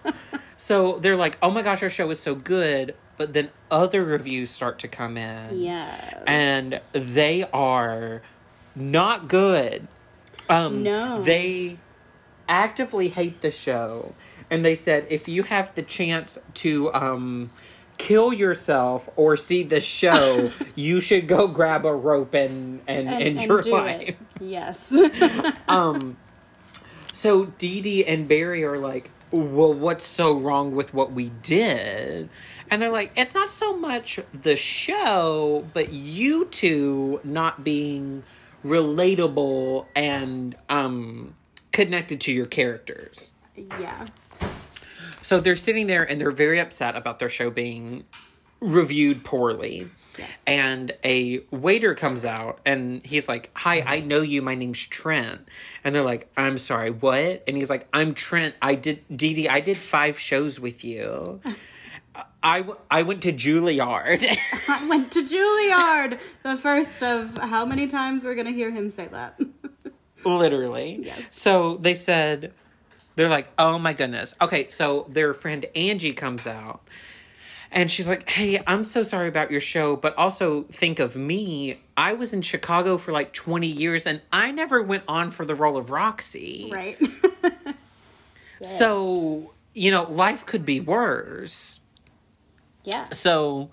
So they're like, "Oh my gosh, our show is so good," but then other reviews start to come in. Yes. and they are not good. Um, No. they actively hate the show, and they said if you have the chance to um, kill yourself or see the show, you should go grab a rope and and, and, end and your life. it. Yes. Um, so Dee Dee and Barry are like, well, what's so wrong with what we did? And they're like, it's not so much the show, but you two not being relatable and um connected to your characters. yeah. So they're sitting there and they're very upset about their show being reviewed poorly. Yes. And a waiter comes out and he's like, Hi, I mm-hmm. know you. My name's Trent. And they're like, I'm sorry, what? And he's like, I'm Trent. I did, Dee Dee, I did five shows with you. I, I went to Juilliard. I went to Juilliard. The first of how many times we're gonna hear him say that. Literally. Yes. So they said, they're like, oh my goodness. Okay, so their friend Angie comes out and she's like, hey, I'm so sorry about your show, but also think of me. I was in Chicago for like 20 years and I never went on for the role of Roxy. right. So, you know, life could be worse. yeah. So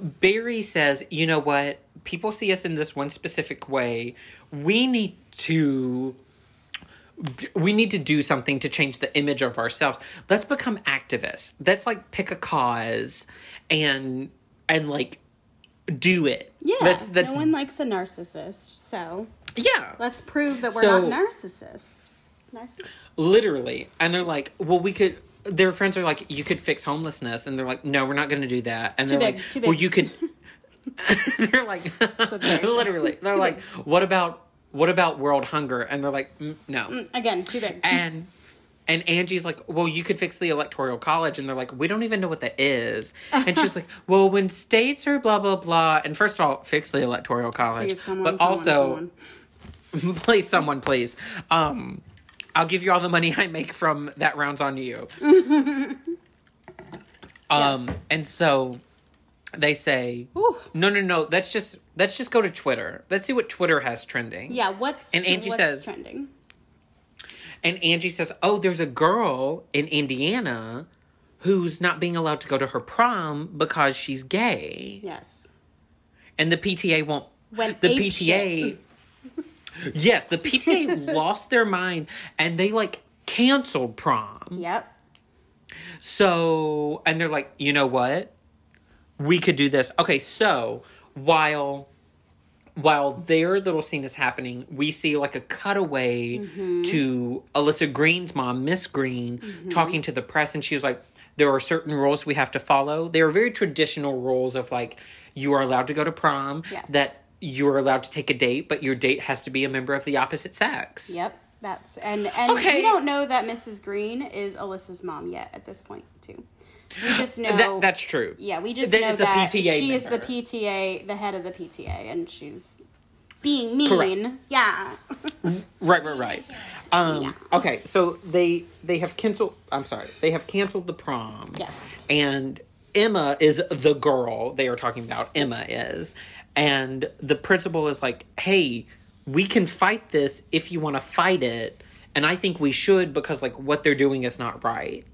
Barry says, you know what? People see us in this one specific way. We need to we need to do something to change the image of ourselves. Let's become activists. Let's like pick a cause and and like do it. Yeah. That's that's no one likes a narcissist, so yeah. let's prove that we're So- not narcissists. Narcissists. Literally. And they're like, well, we could. Their friends are like, you could fix homelessness. And they're like, no, we're not going to do that. And Too they're big, like, well, you could. they're like, literally. They're Too like, big. what about what about world hunger? And they're like, mm, no. Again, too big. And and Angie's like, well, you could fix the electoral college. And they're like, we don't even know what that is. And she's like, well, when states are blah blah blah. And first of all, fix the electoral college. Please, someone, but someone, also someone. please someone please um i'll give you all the money i make from that rounds on you um Yes. and so they say Ooh. no no no let's just let's just go to twitter let's see what twitter has trending Yeah, what's And Angie what's says- trending? and angie says oh there's a girl in indiana who's not being allowed to go to her prom because she's gay Yes. and the pta won't Went the PTA. yes, the PTA lost their mind and they like canceled prom. Yep. So, and they're like, you know what? We could do this. Okay, so while while their little scene is happening, we see like a cutaway mm-hmm. to Alyssa Greene's mom, Miss Greene, mm-hmm. talking to the press, and she was like, "There are certain rules we have to follow. They are very traditional rules of like you are allowed to go to prom, Yes. that you are allowed to take a date, but your date has to be a member of the opposite sex." Yep. That's and and Okay. we don't know that Mrs. Greene is Alyssa's mom yet at this point too. We just know That, that's true. yeah, we just That know is a that PTA she is the. PTA, the head of the PTA, and she's being mean. Yeah. Right, right, right. Um, Yeah. Okay, so they they have canceled. I'm sorry, they have canceled the prom. yes. and Emma is the girl they are talking about. Emma is, and the principal is like, "Hey, we can fight this if you want to fight it." And I think we should because like what they're doing is not right.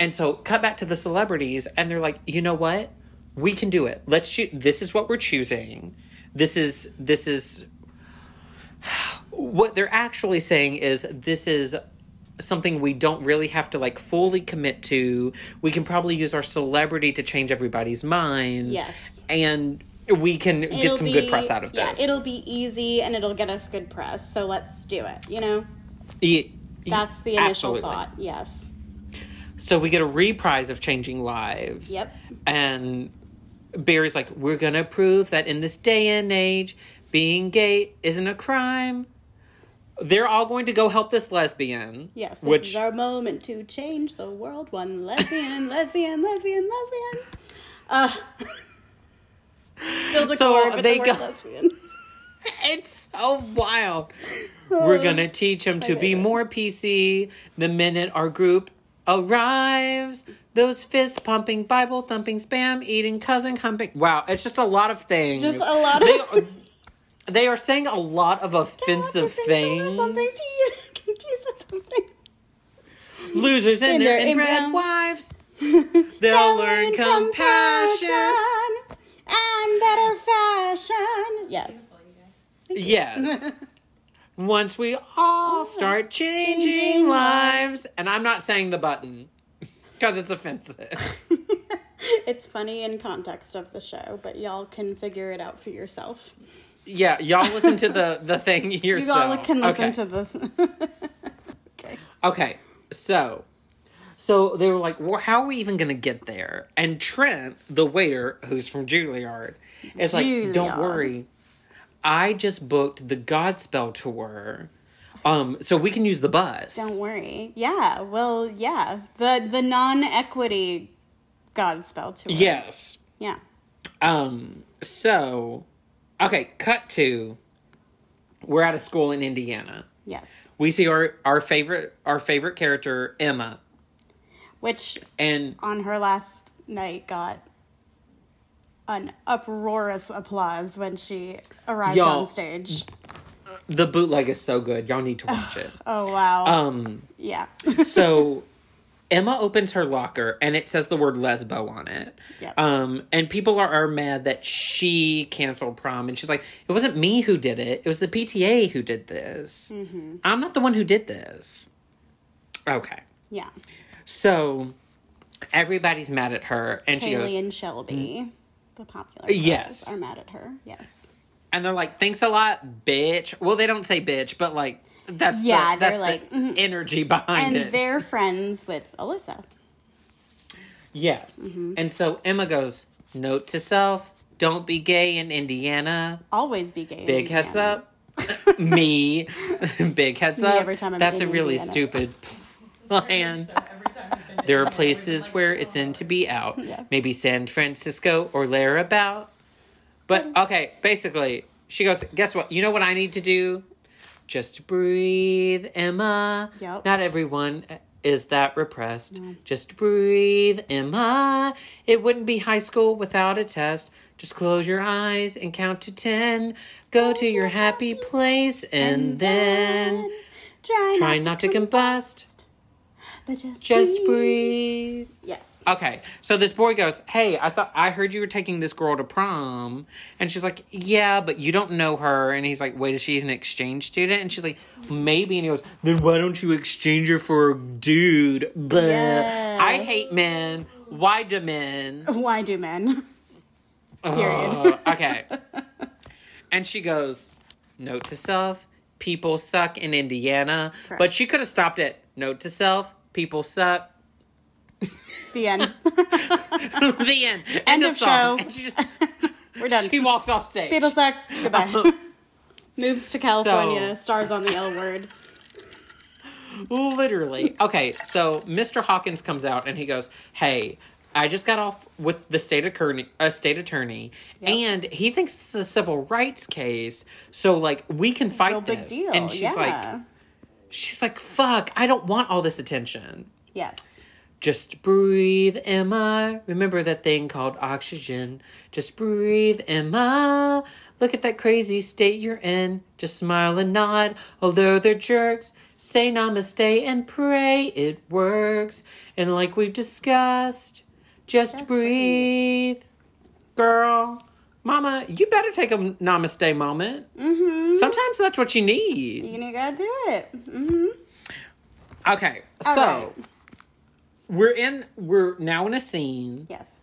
And so cut back to the celebrities and they're like, "You know what? We can do it. Let's choose this is what we're choosing. This is this is what they're actually saying is this is something we don't really have to like fully commit to. We can probably use our celebrity to change everybody's minds. Yes. And we can get It'll some be- good press out of yeah, this. it'll be easy and it'll get us good press. So let's do it. You know, that's the initial absolutely. thought. Yes. So we get a reprise of Changing Lives. Yep. And Barry's like, we're going to prove that in this day and age, being gay isn't a crime. They're all going to go help this lesbian. Yes. This Which, is our moment to change the world. One lesbian, lesbian, lesbian, lesbian. Uh, build a So they the go- lesbian. it's so wild. We're going to teach them to be more PC the minute our group arrives. Those fist pumping, Bible thumping, spam eating, cousin humping. Wow, it's just a lot of things. Just a lot of- They are, they are saying a lot of offensive things. Something to you. Can you say something? Losers and And their their inbred inbred- wives. They'll learn compassion. and better fashion. Yes. Well, you guys. Yes. Once we all oh, start changing Changing lives. And I'm not saying the button because it's offensive. It's funny in context of the show, but y'all can figure it out for yourself. Yeah, y'all listen to the, the thing yourself. Y'all can listen okay. to this. okay. Okay, so so they were like, "Well, how are we even gonna get there?" And Trent, the waiter, who's from Juilliard, is like, "Don't worry, I just booked the Godspell tour, um, so we can use the bus." Don't worry. Yeah. Well, yeah. The the non equity Godspell tour. Yes. Yeah. Um. So, okay. Cut to. We're at a school in Indiana. Yes. We see our our favorite our favorite character Emma, Which and on her last night got an uproarious applause when she arrived Y'all- on stage. the bootleg is so good. Y'all need to watch it. Oh wow. Um. yeah. So Emma opens her locker and it says the word lesbo on it. Yep. Um, and people are, are mad that she canceled prom. And she's like, it wasn't me who did it. It was the PTA who did this. Mm-hmm. I'm not the one who did this. Okay. yeah. So everybody's mad at her. And she goes, and Shelby, the popular Yes. are mad at her. Yes. and they're like, thanks a lot, bitch. Well, they don't say bitch, but like, that's Yeah, the, they're that's like, the mhm. energy behind And it. they're friends with Alyssa. Yes. Mm-hmm. And so Emma goes, note to self, don't be gay in Indiana. Always be gay. in Big heads up. Me. Big heads Me up. every time I'm That's a really Indiana. stupid plan. So every time we've been to There are Indiana, we've been places where "Oh, it's in to be out. Yeah. Maybe San Francisco or Larabout. But um, okay, basically, she goes, guess what? You know what I need to do? Just breathe, Emma. Yep. Not everyone is that repressed. Mm. Just breathe, Emma. It wouldn't be high school without a test. Just close your eyes and count to ten. Go to your happy place and then try, try not to combust. But just, Just breathe. Yes. Okay, so this boy goes, "Hey, I thought I heard you were taking this girl to prom," and she's like, "Yeah, but you don't know her." And he's like, "Wait, is she an exchange student?" And she's like, "Maybe." And he goes, "Then why don't you exchange her for a dude?" Blah. Yeah. I hate men. Why do men? Why do men? Period. Uh, okay. and she goes, "Note to self: People suck in Indiana." Correct. But she could have stopped at "Note to self: People suck." The end. the end. End of, of show. Just We're done. she walks off stage. People suck. Goodbye. Oh. Moves to California. So- stars on the L word. Literally. Okay, so Mr. Hawkins comes out and he goes, "Hey, I just got off with the state attorney, a state attorney, Yep. and he thinks this is a civil rights case. So like we can fight Real this." big deal. And she's yeah. like, she's like, "Fuck, I don't want all this attention." yes. Just breathe, Emma. Remember that thing called oxygen. Just breathe, Emma. Look at that crazy state you're in. Just smile and nod, although they're jerks. Say namaste and pray it works. And like we've discussed, just, Just breathe. Girl, mama, you better take a namaste moment. Mm-hmm. Sometimes that's what you need. You gotta do it. hmm Okay, All so right. we're in. We're now in a scene. Yes.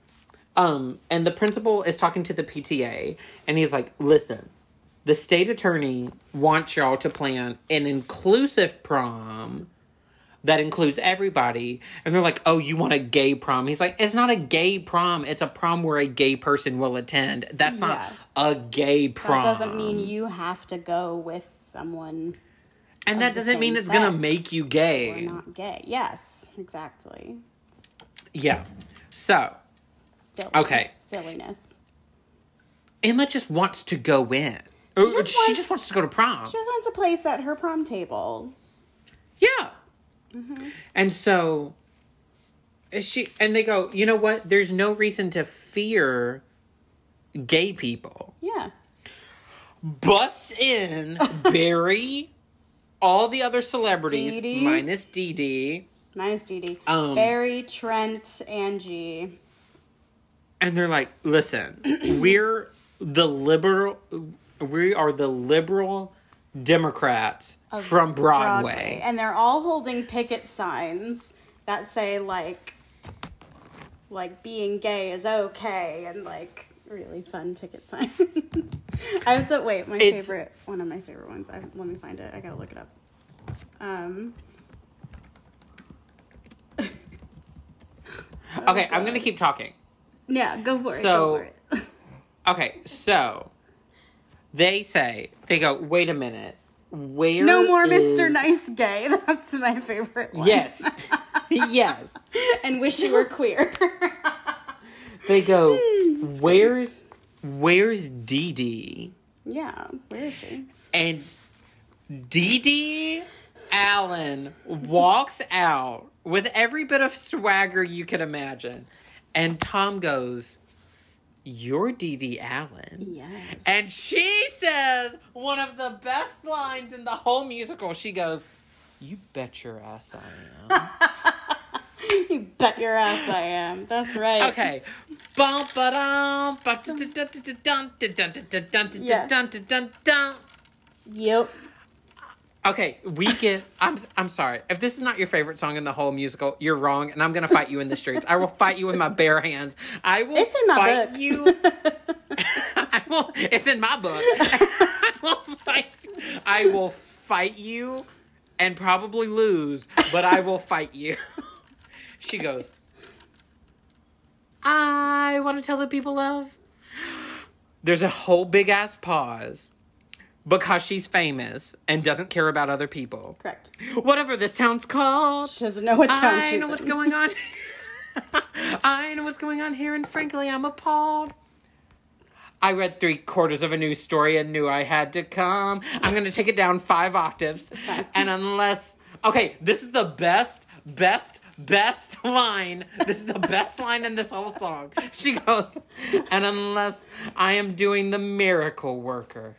Um, and the principal is talking to the PTA, and he's like, "Listen, the state attorney wants y'all to plan an inclusive prom that includes everybody." And they're like, "Oh, you want a gay prom?" He's like, "It's not a gay prom. It's a prom where a gay person will attend. That's not a gay prom. That doesn't mean you have to go with someone and that doesn't mean it's gonna make you gay. gay. not gay. Yes, exactly. Yeah. So Silly. Okay. Silliness. Emma just wants to go in. She just just, wants- wants to go to prom. She just wants a place at her prom table. Yeah. And so Is she and they go, you know what? There's no reason to fear gay people. Yeah. Busts in Barry, all the other celebrities, Dee Dee. minus Dee Dee, Minus Dee Dee. Um, Barry, Trent, Angie. and they're like, listen, we're the liberal we are the liberal Democrats from Broadway. And they're all holding picket signs that say like like being gay is okay and like really fun picket signs. I have to wait, my It's- favorite one of my favorite ones. I, let me find it. I gotta look it up. Um Okay, I'm gonna keep talking. yeah, go for it. So- go for it. Okay, so they say they go, wait a minute. Where no more is- Mr. Nice Gay. That's my favorite one. Yes. yes. and wish you were queer. They go, where's where's Dee Dee? yeah, where is she? And Dee Dee Allen walks out with every bit of swagger you can imagine. And Tom goes, You're Dee Dee Allen. Yes. And she says one of the best lines in the whole musical. She goes, You bet your ass I am. you bet your ass I am. That's right. Okay. Bum ba dum ba dun dun dun dun dun dun dun dun dun dun dun dun. Yep. Okay, we get. I'm. I'm sorry. If this is not your favorite song in the whole musical, you're wrong, and I'm gonna fight you in the streets. I will fight you with my bare hands. I will. It's in my fight book. you. I will. It's in my book. I will fight. I will fight you, and probably lose, but I will fight you. She goes. I want to tell the people of. There's a whole big ass pause because she's famous and doesn't care about other people. Correct. Whatever this town's called. She doesn't know what town I she's know what's going on. I know what's going on here, and frankly, I'm appalled. I read three quarters of a news story and knew I had to come. I'm going to take it down five octaves. And unless. Okay, this is the best, best, best line. This is the best line in this whole song. She goes, and unless I am doing the miracle worker.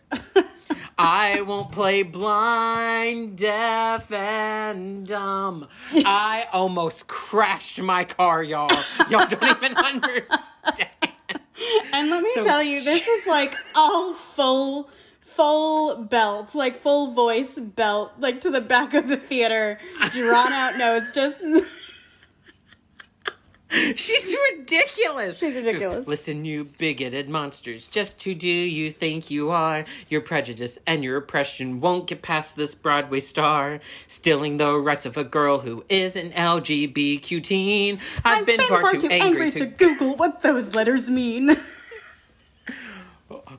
I won't play blind, deaf, and dumb. I almost crashed my car, y'all. Y'all don't even understand. And let me So- tell you, this is like all full, full belt, like full voice belt, like to the back of the theater, drawn out notes. Just She's ridiculous. She's ridiculous. Listen, you bigoted monsters. Just who do you think you are? Your prejudice and your oppression won't get past this Broadway star. Stealing the rights of a girl who is an LGBTQ teen. I've, been, far, too, angry, to. Google what those letters mean.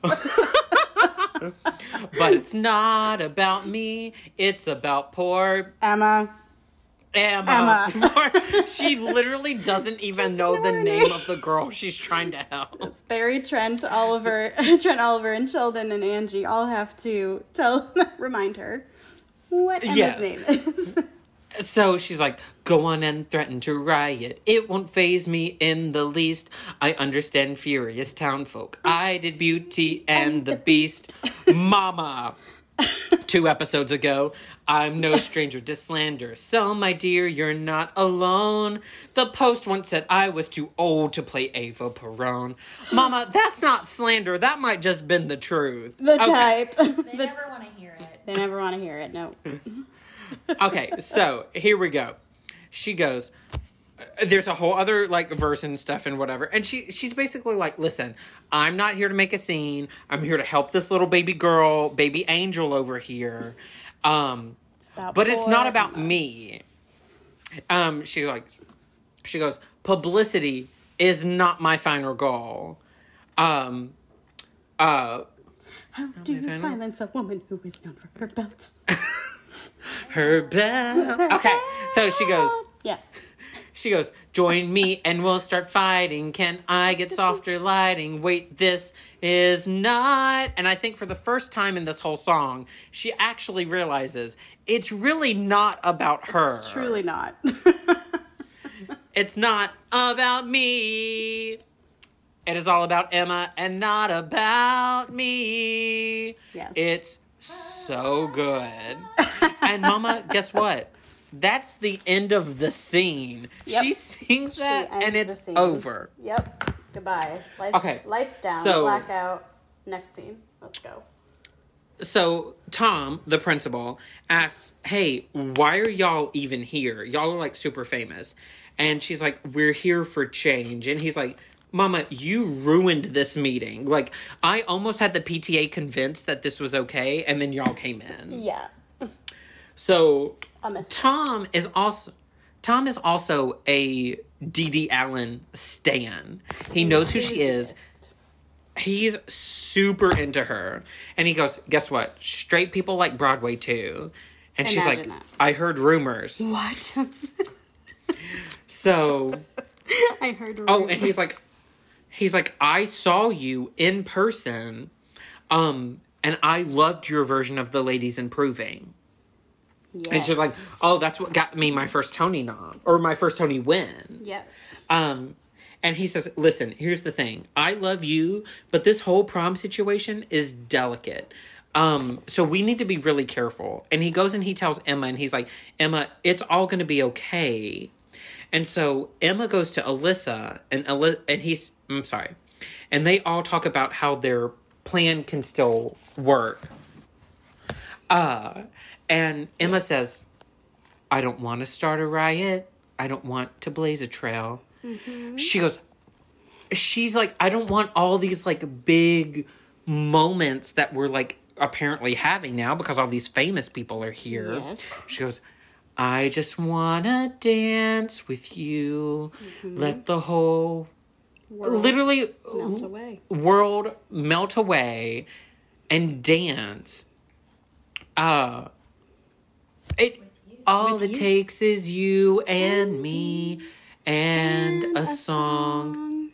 but it's not about me. It's about poor Emma. Uh, Emma. Emma. She literally doesn't even know know the name name. of the girl she's trying to help. Barry, Trent, Oliver, Trent, Oliver, and Sheldon and Angie all have to tell, remind her what Emma's Yes. name is. So she's like, go on and threaten to riot. It won't phase me in the least. I understand furious townfolk. I did Beauty and the Beast. Mama. Two episodes ago, I'm no stranger to slander. So, my dear, you're not alone. The Post once said I was too old to play Eva Perón. Mama, that's not slander. That might just been the truth. the Okay. type. They the, never want to hear it. they never want to hear it. No. okay, so here we go. She goes. uh, There's a whole other like verse and stuff and whatever, and she she's basically like, listen, I'm not here to make a scene. I'm here to help this little baby girl, baby angel over here. Um, about but it's not about me. Um, she's like, she goes, publicity is not my final goal. Um, uh, How do you final? silence a woman who is known for her belt? her bell. Okay, so she goes. Yeah. She goes, Join me and we'll start fighting. Can I get softer lighting? Wait, this is not. And I think for the first time in this whole song, she actually realizes it's really not about her. It's truly not. It's not about me. It is all about Emma and not about me. Yes. It's so good. and Mama, guess what? That's the end of the scene. Yep. She sings that ends and it's over. Yep. Goodbye. Lights, Okay, Lights down. so- blackout. Next scene. Let's go. So Tom, the principal, asks, "Hey, why are y'all even here? Y'all are like super famous." And she's like, "We're here for change." And he's like, "Mama, you ruined this meeting. Like, I almost had the PTA convinced that this was okay, and then y'all came in." Yeah. So Tom is also Tom is also a Dee Dee Allen stan. He knows who she is he's super into her and he goes guess what straight people like broadway too and she's like that. i heard rumors What? so I heard. oh and he's like he's like i saw you in person um and i loved your version of the ladies improving Yes. and she's like oh that's what got me my first tony nom or my first tony win yes. Um, and he says, "Listen, here's the thing. I love you, but this whole prom situation is delicate. Um, so we need to be really careful." And he goes and he tells Emma, and he's like, "Emma, it's all going to be okay." And so Emma goes to Alyssa, and Ali- and he's, I'm sorry, and they all talk about how their plan can still work. Uh, and Emma says, I don't want to start a riot. I don't want to blaze a trail. Mm-hmm. She goes, she's like, I don't want all these like big moments that we're like apparently having now because all these famous people are here. Yes. She goes, I just want to dance with you. Mm-hmm. Let the whole World literally melt away. world melt away and dance. Uh it all With it you. takes is you and me mm-hmm. And, a, song.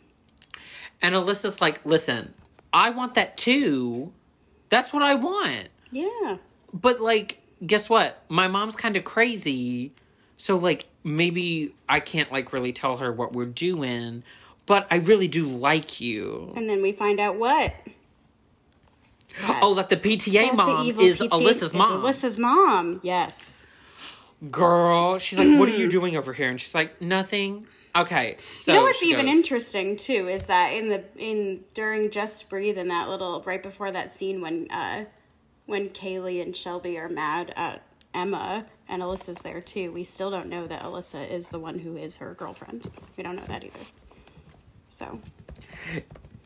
And Alyssa's like, listen, I want that too. That's what I want. Yeah. But like, guess what? My mom's kind of crazy. So like maybe I can't like really tell her what we're doing, but I really do like you. And then we find out what. Oh, that the PTA That mom evil is PTA Alyssa's is mom. Alyssa's mom. Yes. Girl, she's like, "What are you doing over here?" And she's like, "Nothing." Okay, so you know what's even goes, interesting too is that in the in during Just Breathe in that little right before that scene when uh when Kaylee and Shelby are mad at Emma and Alyssa's there too, we still don't know that Alyssa is the one who is her girlfriend. We don't know that either. So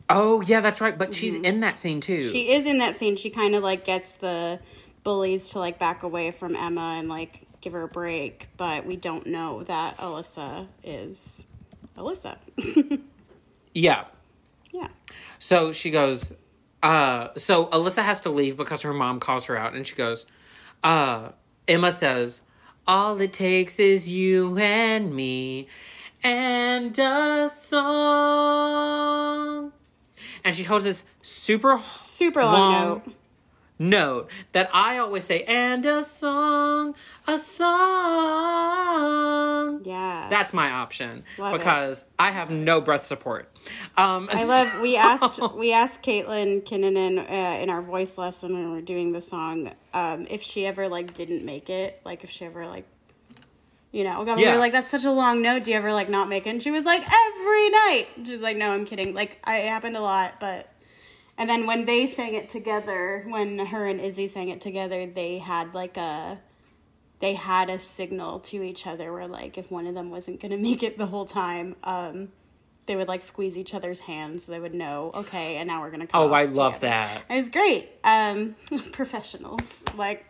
Oh yeah, that's right. But she's in that scene too. Mm-hmm. she is in that scene. She kind of like gets the bullies to like back away from Emma and like give her a break, but we don't know that Alyssa is Alyssa. yeah. yeah. So she goes. Uh, so Alyssa has to leave because her mom calls her out, and she goes. Uh, Emma says, "All it takes is you and me, and a song." And she holds this super Super long, Long- note. Note that I always say, and a song, a song. Yeah. That's my option Love it. because I have no breath support. Um, I love. We asked we asked Caitlin Kinnunen uh, in our voice lesson when we were doing the song um, if she ever like didn't make it, like if she ever like, you know, we Yeah. were like, "That's such a long note. Do you ever like not make it?" And she was like, "Every night." She's like, "No, I'm kidding. Like, I, it happened a lot, but." And then when they sang it together, when her and Izzy sang it together, they had like a they had a signal to each other where like if one of them wasn't gonna make it the whole time, um, they would like squeeze each other's hands. So they would know, okay, and now we're gonna. Come. Oh, I love together. that. It was great. Um, professionals, like,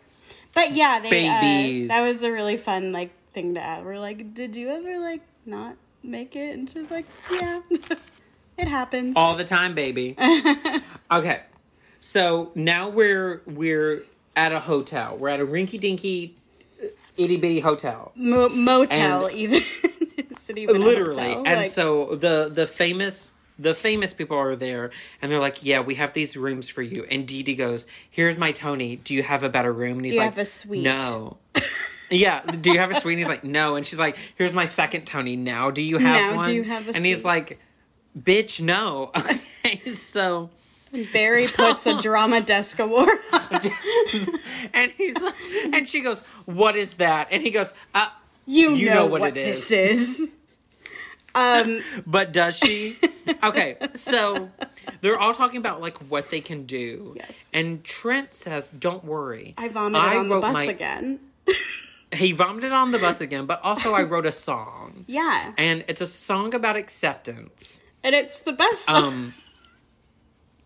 but yeah, they Babies. Uh, that was a really fun like thing to add. We're like, did you ever like not make it? And she was like, yeah, it happens. all the time, baby. okay, so now we're we're at a hotel. We're at a rinky dinky, itty bitty hotel. Mo- motel and- even. Is it even a literally hotel? and Like- so the the famous the famous people are there and they're like yeah we have these rooms for you and Dee Dee goes here's my Tony do you have a better room and he's you like have a suite?" no Yeah, do you have a suite? And he's like, no. And she's like, here's my second Tony. Now, do you have Now, one? do you have a And he's like, bitch, no. Okay, so, Barry puts a drama desk award. and he's and she goes, what is that? And he goes, uh, you, You know, know what, what it this is. Um, but does she? Okay, so they're all talking about like what they can do. Yes. And Trent says, "Don't worry. I vomited on the bus my- again. He vomited on the bus again, but also I wrote a song, Yeah, and it's a song about acceptance. And it's the best. Song. Um,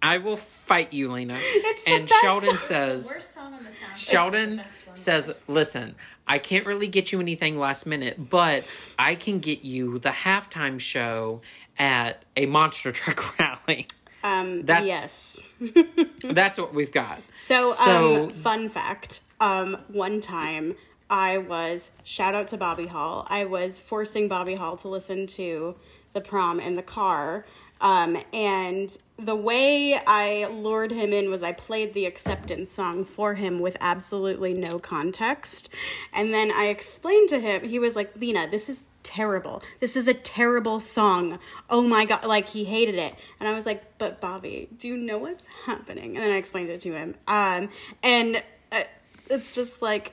I will fight you, Lena. It's the and best Sheldon song. says, Worst song on the soundtrack. Sheldon the best one. says, listen, I can't really get you anything last minute, but I can get you the halftime show at a monster truck rally. um, that's- yes. That's what we've got. So, So- um, fun fact. Um, one time I was shout out to Bobby Hall. I was forcing Bobby Hall to listen to the prom in the car. Um, and the way I lured him in was I played the acceptance song for him with absolutely no context. And then I explained to him, he was like, Lena, this is terrible. This is a terrible song. Oh my god, like he hated it. And I was like, "But Bobby, do you know what's happening?" And then I explained it to him. Um and uh, it's just like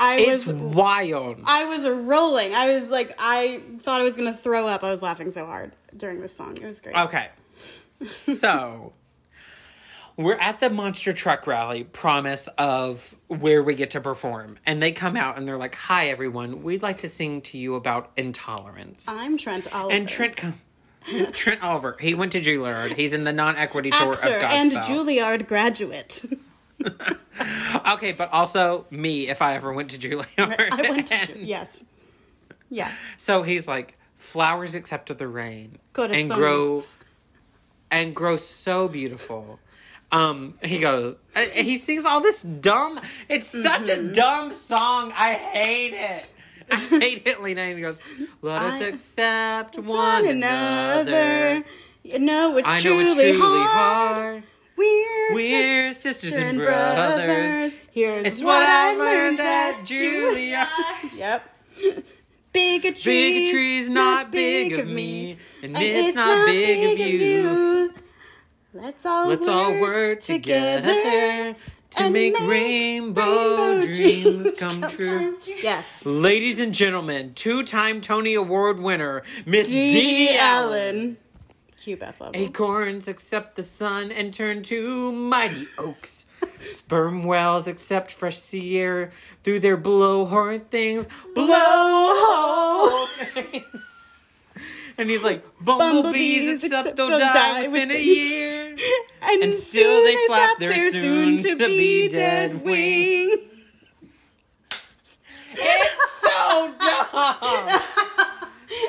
I It's was wild. I was rolling. I was like I thought I was going to throw up. I was laughing so hard during this song. It was great. Okay. So we're at the monster truck rally promise of where we get to perform. And they come out and they're like, Hi everyone, we'd like to sing to you about intolerance. I'm Trent Oliver. and Trent come Trent Oliver, he went to Juilliard. He's in the non-equity tour actor of and Juilliard graduate. okay, but also me if I ever went to Juilliard. I went to Ju- yes. Yeah. So he's like, flowers accept of the rain Corazones. and grow and grow so beautiful. Um, he goes, uh, he sings all this dumb. It's such Mm-hmm. a dumb song. I hate it. I hate it, Lena. And he goes, "Let us I- accept one, One another." another. You know it's I know truly, it's truly hard. hard. We're, We're sisters sisters and brothers. Here's It's what, I learned at Julia. Juilliard. Yep. Bigotry's, Bigotry's not big of me, and it's not big of you. Let's all Let's work all work together to make make rainbow, dreams come true. Yes. Ladies and gentlemen, two-time Tony Award winner, Miss Dee Allen. Allen. Cue Beth Leavel. Acorns accept the sun and turn to mighty oaks. Sperm whales accept fresh sea air through their blowhorn things. Blowhole! and he's like, bumblebees, Bumblebees accept they'll die within a year. and, and soon still they flap their soon soon to be dead wing. It's so dumb.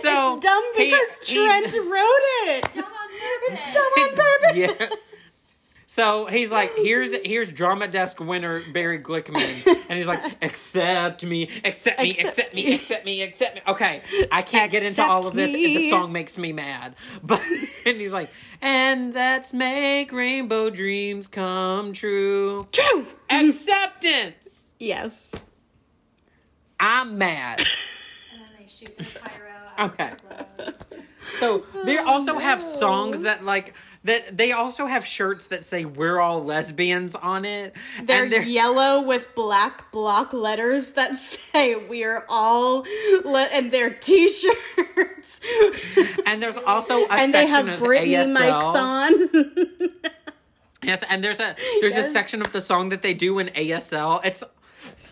So Dumb because he- Trent wrote it. Dumb on purpose. It's dumb on purpose. Yeah. So he's like, here's here's drama desk winner Barry Glickman, and he's like, accept me, accept me, Accept accept me, me. accept me, accept me. Okay, I can't get into all of this. The song makes me mad, but and he's like, and let's make rainbow dreams come true. True. Acceptance. Yes. I'm mad. And then they shoot their pyro out Okay. So they oh, also have songs that like that they also have shirts that say we're all lesbians on it. They're, and there's- yellow with black block letters that say we're all le- and they're t-shirts. And there's also a and they have Britney ASL. mics on. Yes, and there's a there's a section of the song that they do in ASL. It's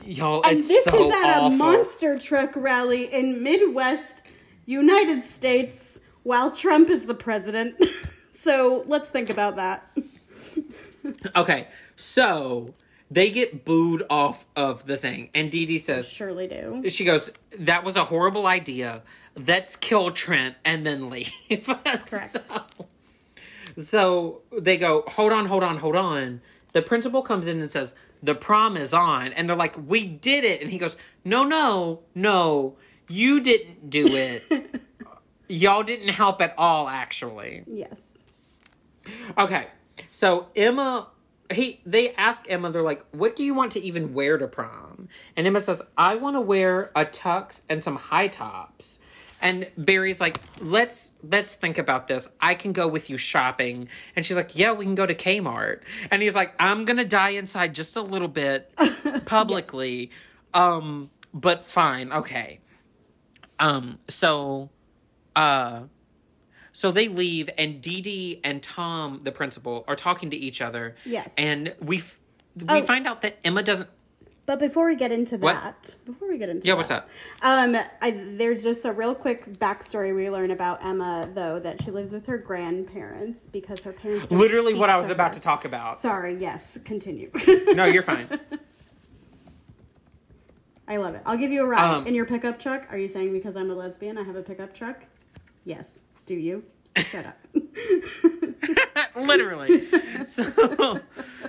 yo, and this so is at awful. a monster truck rally in Midwest United States while Trump is the president. so let's think about that. Okay, so they get booed off of the thing, and Dee Dee says Surely do. she goes, "That was a horrible idea. Let's kill Trent and then leave." Correct. So, so they go, "Hold on, hold on, hold on." The principal comes in and says, "The prom is on," and they're like, "We did it," and he goes, "No, no, no, you didn't do it. Y'all didn't help at all, actually." Yes. Okay, so Emma he they ask Emma, they're like, "What do you want to even wear to prom?" And Emma says, "I want to wear a tux and some high tops." And Barry's like, "Let's let's think about this. I can go with you shopping." And she's like, "Yeah, we can go to Kmart." And he's like, "I'm gonna die inside just a little bit publicly, um, but fine, okay." Um, so, uh, so they leave, and Dee Dee and Tom, the principal, are talking to each other. Yes. And we f- we Oh. find out that Emma doesn't. But before we get into What? that, before we get into Yeah, what's that? Um, I, there's just a real quick backstory we learn about Emma, though, that she lives with her grandparents because her parents. Literally, what I was to about her. to talk about. Sorry. Yes. Continue. No, you're fine. I love it. I'll give you a ride Um, in your pickup truck. Are you saying because I'm a lesbian, I have a pickup truck? Yes. Do you? Shut up. Literally. So,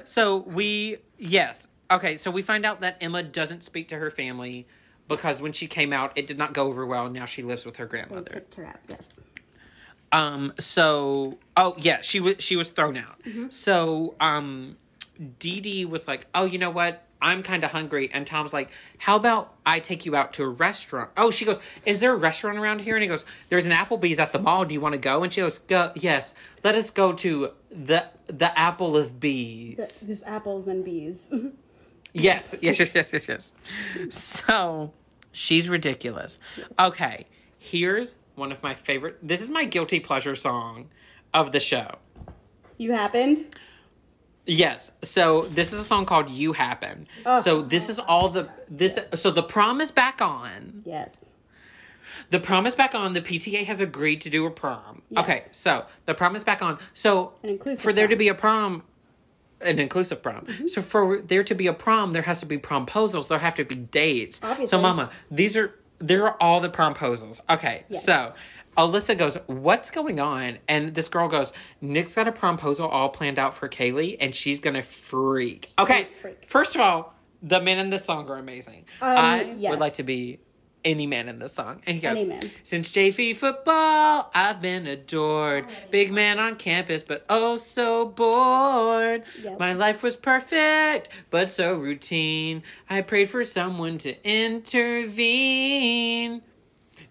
so we yes. Okay, so we find out that Emma doesn't speak to her family because when she came out, it did not go over well. and Now she lives with her They grandmother. kicked her out. Yes. Um. So, oh yeah, she was she was thrown out. So, um, Dee Dee was like, "Oh, you know what? I'm kind of hungry." And Tom's like, "How about I take you out to a restaurant?" Oh, she goes, "Is there a restaurant around here?" And he goes, "There's an Applebee's at the mall. Do you want to go?" And she goes, "Go, yes. Let us go to the the Apple of Bees." Th- This apples and bees. Yes, yes, yes, yes, yes, yes. So she's ridiculous. Okay, here's one of my favorite. This is my guilty pleasure song of the show. you happened. Yes. So this is a song called "You Happen." So this is all the this. So the prom is back on. Yes. The prom is back on. The PTA has agreed to do a prom. Yes. Okay, so the prom is back on. So for there to be a prom, an inclusive prom. Mm-hmm. So for there to be a prom, there has to be promposals. There have to be dates. Obviously. So, Mama, these are there are all the promposals. Okay, Yes. so. Alyssa goes, What's going on? And this girl goes, Nick's got a promposal all planned out for Kaylee, and she's gonna freak. Okay, freak. first of all, the men in this song are amazing. Um, I yes. would like to be any man in this song. And he goes, Any man. Since JV football, I've been adored. Big man on campus, but oh so bored. Yep. My life was perfect, but so routine. I prayed for someone to intervene.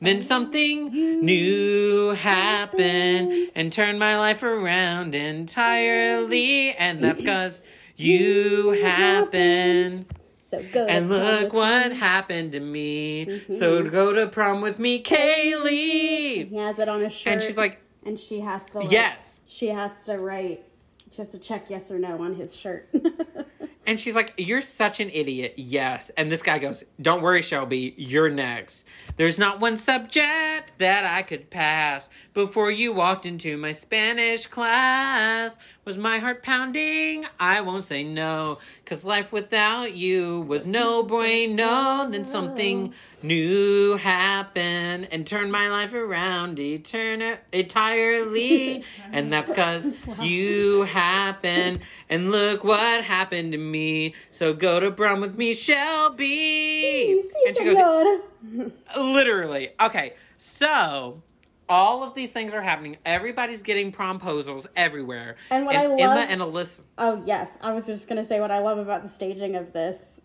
Then something new happened and turned my life around entirely. And that's because you happened. So go. to And look what me. happened to me. Mm-hmm. So to go to prom with me, Kaylee. He has it on his shirt. And she's like, and she has to. Like, Yes. She has to write. She has to check yes or no on his shirt. And she's like, You're such an idiot. Yes. And this guy goes, Don't worry, Shelby. You're next. There's not one subject that I could pass. Before you walked into my Spanish class, was my heart pounding? I won't say no. Cause life without you was no bueno. Then something new happened and turned my life around etern- entirely. and that's cause you happened. And look what happened to me. So go to prom with me, Shelby. Sí, and she goes, literally. Okay, so all of these things are happening. Everybody's getting promposals everywhere. And what I Emma love- and Alyssa. Oh yes, I was just gonna say what I love about the staging of this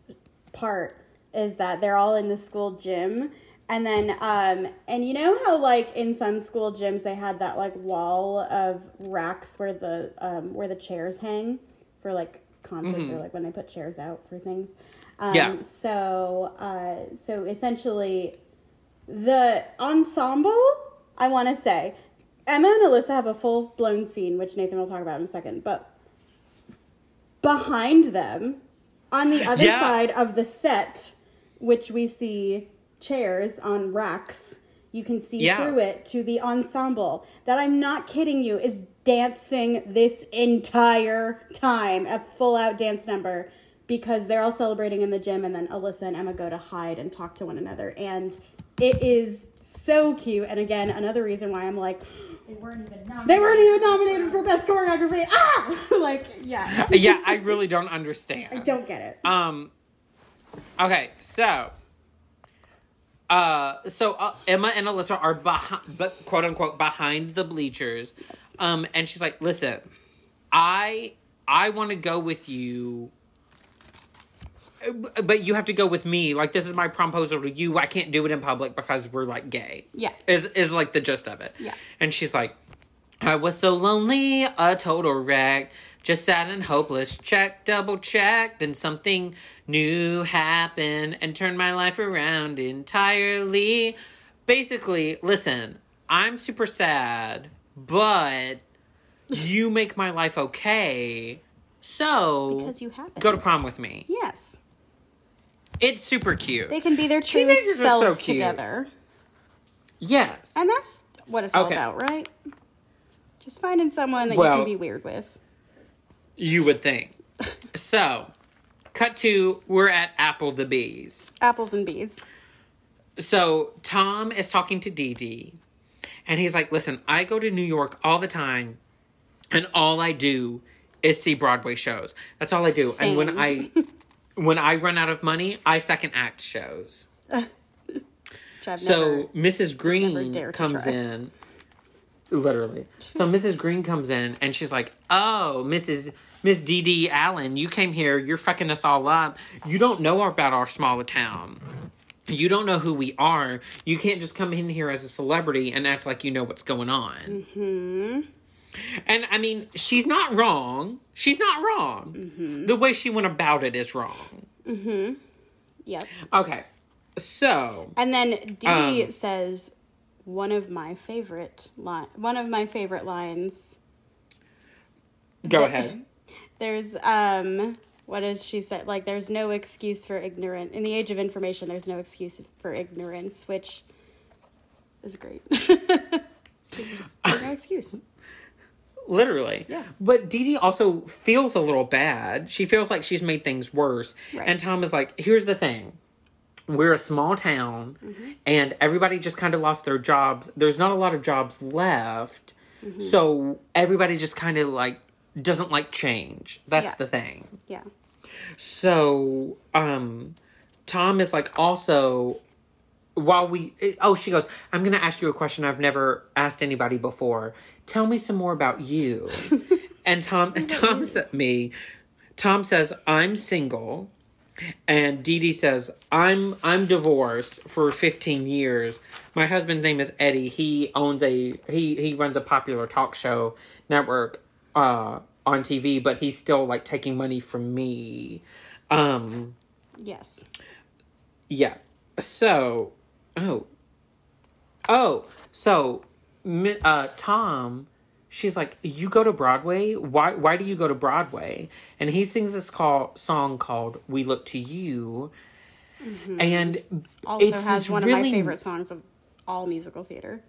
part is that they're all in the school gym, and then um, and you know how like in some school gyms they had that like wall of racks where the um, where the chairs hang for like concerts or like when they put chairs out for things. Um, Yeah. So uh, so essentially, the ensemble I want to say. Emma and Alyssa have a full blown scene, which Nathan will talk about in a second. But behind them, on the other Yeah. side of the set, which we see chairs on racks, you can see Yeah. through it to the ensemble that I'm not kidding you is dancing this entire time, a full out dance number, because they're all celebrating in the gym, and then Alyssa and Emma go to hide and talk to one another. And it is so cute. And again, another reason why I'm like, They weren't even nominated. they weren't even nominated for best choreography. Ah, like yeah, yeah, I really don't understand. I don't get it. Um. Okay, so. Uh, so uh, Emma and Alyssa are behind, but quote unquote behind the bleachers. Um, and she's like, "Listen, I I want to go with you. But you have to go with me. Like this is my proposal to you. I can't do it in public because we're like gay. Yeah. Is is like the gist of it. Yeah. And she's like, I was so lonely, a total wreck. Just sad and hopeless. Check, double check. Then something new happened and turned my life around entirely. Basically, listen, I'm super sad, but you make my life okay. So Because you have it. go to prom with me. Yes. It's super cute. They can be their true Teenagers are so selves cute. together. yes. And that's what it's all Okay. about, right? Just finding someone that you Well- can be weird with. You would think. so, cut to we're at Apple the Bees. Apples and bees. So Tom is talking to Dee Dee, and he's like, "Listen, I go to New York all the time, and all I do is see Broadway shows. That's all I do. And when I when I run out of money, I second act shows. So never, Mrs. Greene comes in. Literally. So Mrs. Greene comes in and she's like, Oh, Mrs. Miss Dee Allen, you came here, you're fucking us all up. You don't know about our smaller town. You don't know who we are. You can't just come in here as a celebrity and act like you know what's going on. Mm-hmm. And I mean, she's not wrong. She's not wrong. Mm-hmm. The way she went about it is wrong. Mm-hmm. Yep. Okay. So, And then Dee Um, says one of my favorite line one of my favorite lines. go The- ahead. There's um what does she say? Like there's no excuse for ignorant in the age of information there's no excuse for ignorance, which is great. Just- there's no excuse. Literally. Yeah. But Dee Dee also feels a little bad. She feels like she's made things worse. Right. And Tom is like, here's the thing. We're a small town Mm-hmm. and everybody just kind of lost their jobs. There's not a lot of jobs left. Mm-hmm. So everybody just kind of like doesn't like change. That's Yeah. the thing. Yeah. So, um, Tom is like also while we oh she goes i'm gonna ask you a question i've never asked anybody before. Tell me some more about you. And tom tom said me. Tom says i'm single. And Dee Dee says i'm i'm divorced for 15 years. My husband's name is eddie. He owns a he he runs a popular talk show network uh on tv but he's still like taking money from me. Um Yes. yeah. So, oh, oh, so, uh, Tom, she's like, you go to Broadway. Why? Why do you go to Broadway? And he sings this call song called "We Look to You," and Mm-hmm. Also it's has one really, of my favorite songs of all musical theater.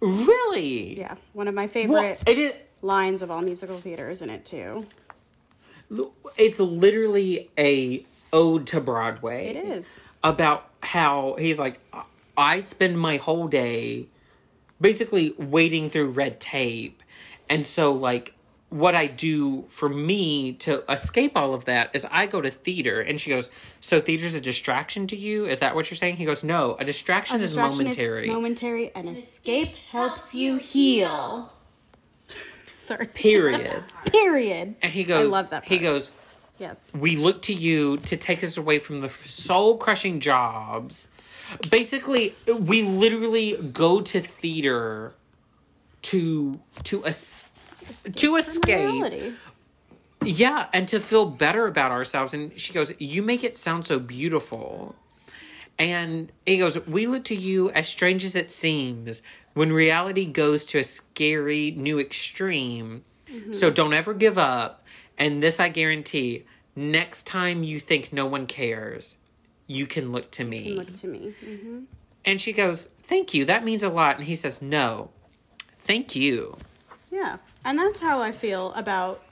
Really? Yeah. One of my Well, favorite it is. lines of all musical theater is in it too. It's literally a ode to Broadway. It is. about how he's like, I spend my whole day basically wading through red tape. And so, like, what I do for me to escape all of that is I go to theater. And she goes, So theater's a distraction to you? Is that what you're saying? He goes, No, a distraction, A is momentary. Is momentary and escape helps you heal. Sorry. period. Period. And he goes, I love that He goes, Yes. we look to you to take us away from the soul crushing jobs. Basically, we literally go to theater to to es- to From escape. Yeah, and to feel better about ourselves. And she goes, "You make it sound so beautiful." And he goes, "We look to you as strange as it seems when reality goes to a scary new extreme. Mm-hmm. So don't ever give up. And this I guarantee: next time you think no one cares, you can look to me." Look to me. hmm And she goes, "Thank you. That means a lot." And he says, "No, thank you." Yeah. And that's how I feel about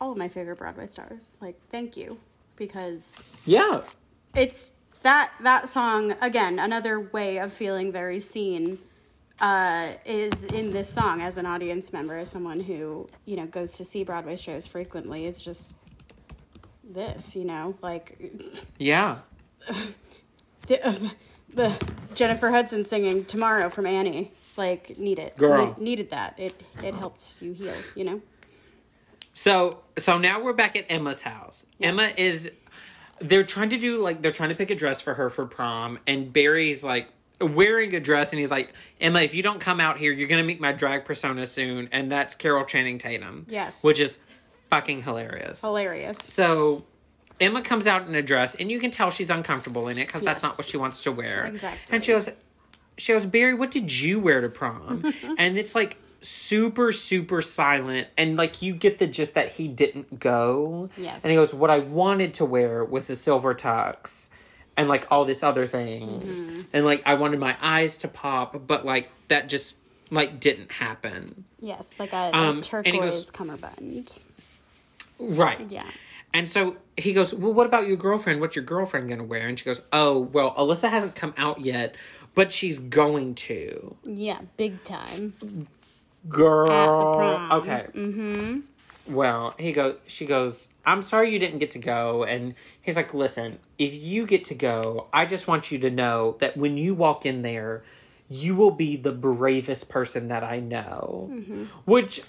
all of my favorite Broadway stars. Like, thank you. Because Yeah. it's that that song again another way of feeling very seen uh, is in this song as an audience member as someone who you know goes to see broadway shows frequently is just this you know like Yeah. the, uh, the jennifer hudson singing tomorrow from annie like need it Girl. Ne- needed that it it helped you heal you know So so now we're back at Emma's house. Emma is they're trying to do like they're trying to pick a dress for her for prom and Barry's like wearing a dress and he's like, Emma, if you don't come out here, you're gonna meet my drag persona soon, and that's Carol Channing Tatum. Yes. Which is fucking hilarious. Hilarious. So Emma comes out in a dress, and you can tell she's uncomfortable in it because that's not what she wants to wear. Exactly. And she goes, she goes, Barry, what did you wear to prom? and it's like super, super silent, and like you get the gist that he didn't go. Yes. And he goes, what I wanted to wear was a silver tux. And like all this other things, Mm-hmm. and like I wanted my eyes to pop, but like that just like didn't happen. Yes, like a, Um, a turquoise goes- cummerbund. Right. Yeah. And so he goes, Well, what about your girlfriend? What's your girlfriend to wear? And she goes, Oh, well, Alyssa hasn't come out yet, but she's going to. Yeah, big time. Girl. Okay. Mm-hmm. Well, he goes, she goes, I'm sorry you didn't get to go. And he's like, Listen, if you get to go, I just want you to know that when you walk in there, you will be the bravest person that I know. Mm-hmm. Which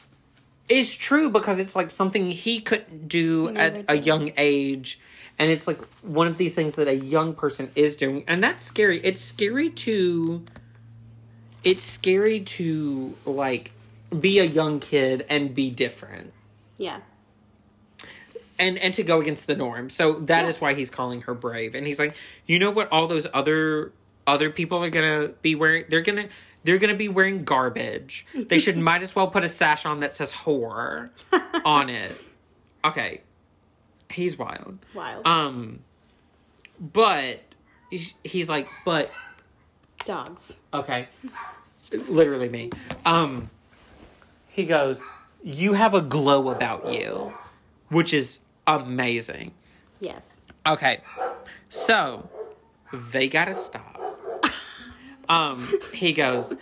is true because it's like something he couldn't do never at a young age. And it's like one of these things that a young person is doing. And that's scary. It's scary to. It's scary to, like, be a young kid and be different. Yeah. And and to go against the norm. So that is Yeah. why he's calling her brave. And he's like, you know what all those other other people are gonna be wearing they're gonna they're gonna be wearing garbage. They should might as well put a sash on that says whore on it. Okay. He's wild. Wild. Um but he's- he's like, but Dogs. okay. Literally me. Um he goes, You have a glow about you, which is amazing. Yes. Okay. So they gotta stop. Um, he goes,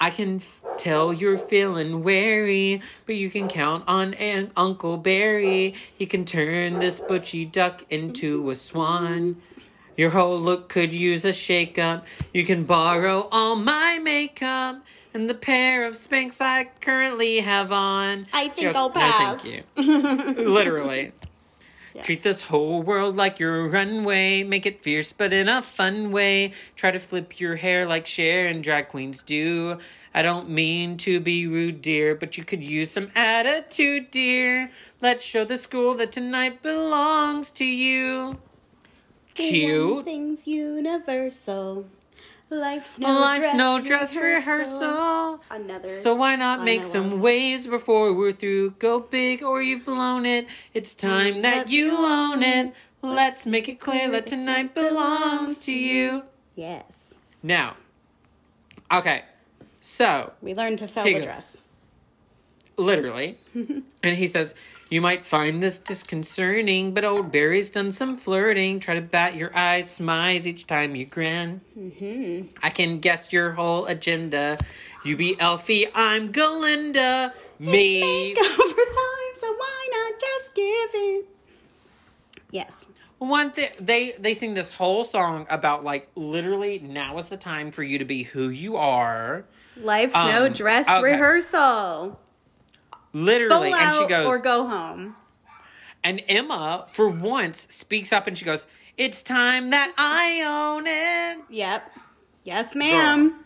I can f- tell you're feeling wary, but you can count on Aunt Uncle Barry. He can turn this butchy duck into a swan. Your whole look could use a shake up. You can borrow all my makeup and the pair of Spanx I currently have on. I think Just- I'll no, pass. thank you. Literally. Treat this whole world like your runway. Make it fierce, but in a fun way. Try to flip your hair like Cher and drag queens do. I don't mean to be rude, dear, but you could use some attitude, dear. Let's show the school that tonight belongs to you. Cute. thing's universal. Life's no Life's dress no dress rehearsal. Another. So why not make some one. waves before we're through? Go big or you've blown it. It's time that you own it. Let's make it clear that tonight belongs to you. Yes. Now, okay, so We learned to Here the dress. literally, and he says, You might find this disconcerting, but old Barry's done some flirting. Try to bat your eyes, smize each time you grin. Mm-hmm. I can guess your whole agenda. You be Elphie, I'm Galinda. Me. Over time, so why not just give it? Yes. One thing they they sing this whole song about like literally now is the time for you to be who you are. Life's no Um, dress okay. rehearsal. Literally, Full and she goes, or go home. and Emma for once speaks up and she goes, "It's time that I own it." Yep. Yes, ma'am.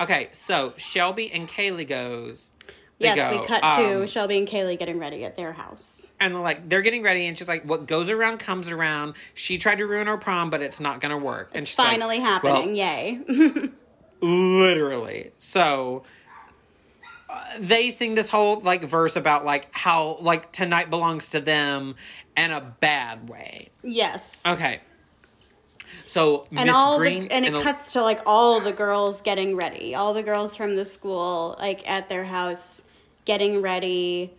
Okay, so Shelby and Kaylee goes. Yes, go, we cut to um, Shelby and Kaylee getting ready at their house. and they're like they're getting ready, and she's like, "What goes around comes around." She tried to ruin her prom, but it's not gonna work. and It's she's like, finally "Well, happening. Yay. literally so they sing this whole like verse about like how like tonight belongs to them in a bad way yes. okay so and miss all green the, and it a- cuts to like all the girls getting ready all the girls from the school like at their house getting ready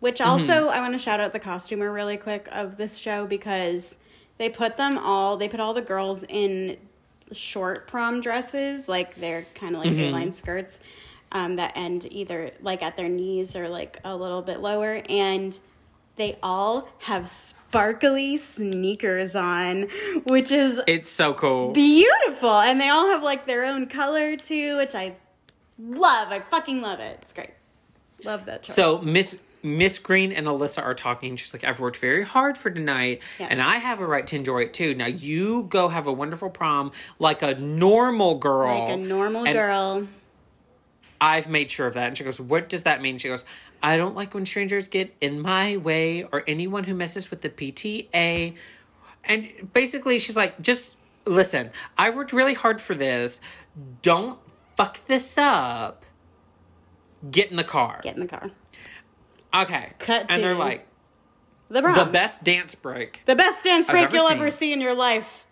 which Mm-hmm. also i want to shout out the costumer really quick of this show because they put them all they put all the girls in short prom dresses like they're kind of Mm-hmm. like airline skirts um, that end either like at their knees or like a little bit lower and they all have sparkly sneakers on which is it's so cool beautiful and they all have like their own color too which i love i fucking love it it's great love that choice so miss Miss Greene and Alyssa are talking. She's like, I've worked very hard for tonight, Yes. and I have a right to enjoy it too. Now you go have a wonderful prom like a normal girl. Like a normal And girl. I've made sure of that. And she goes, What does that mean? She goes, I don't like when strangers get in my way or anyone who messes with the PTA. And basically, she's like, Just listen, I worked really hard for this. Don't fuck this up. Get in the car. Get in the car. Okay. Cut and they're like, The. The best dance break. The best dance break ever you'll seen. ever see in your life.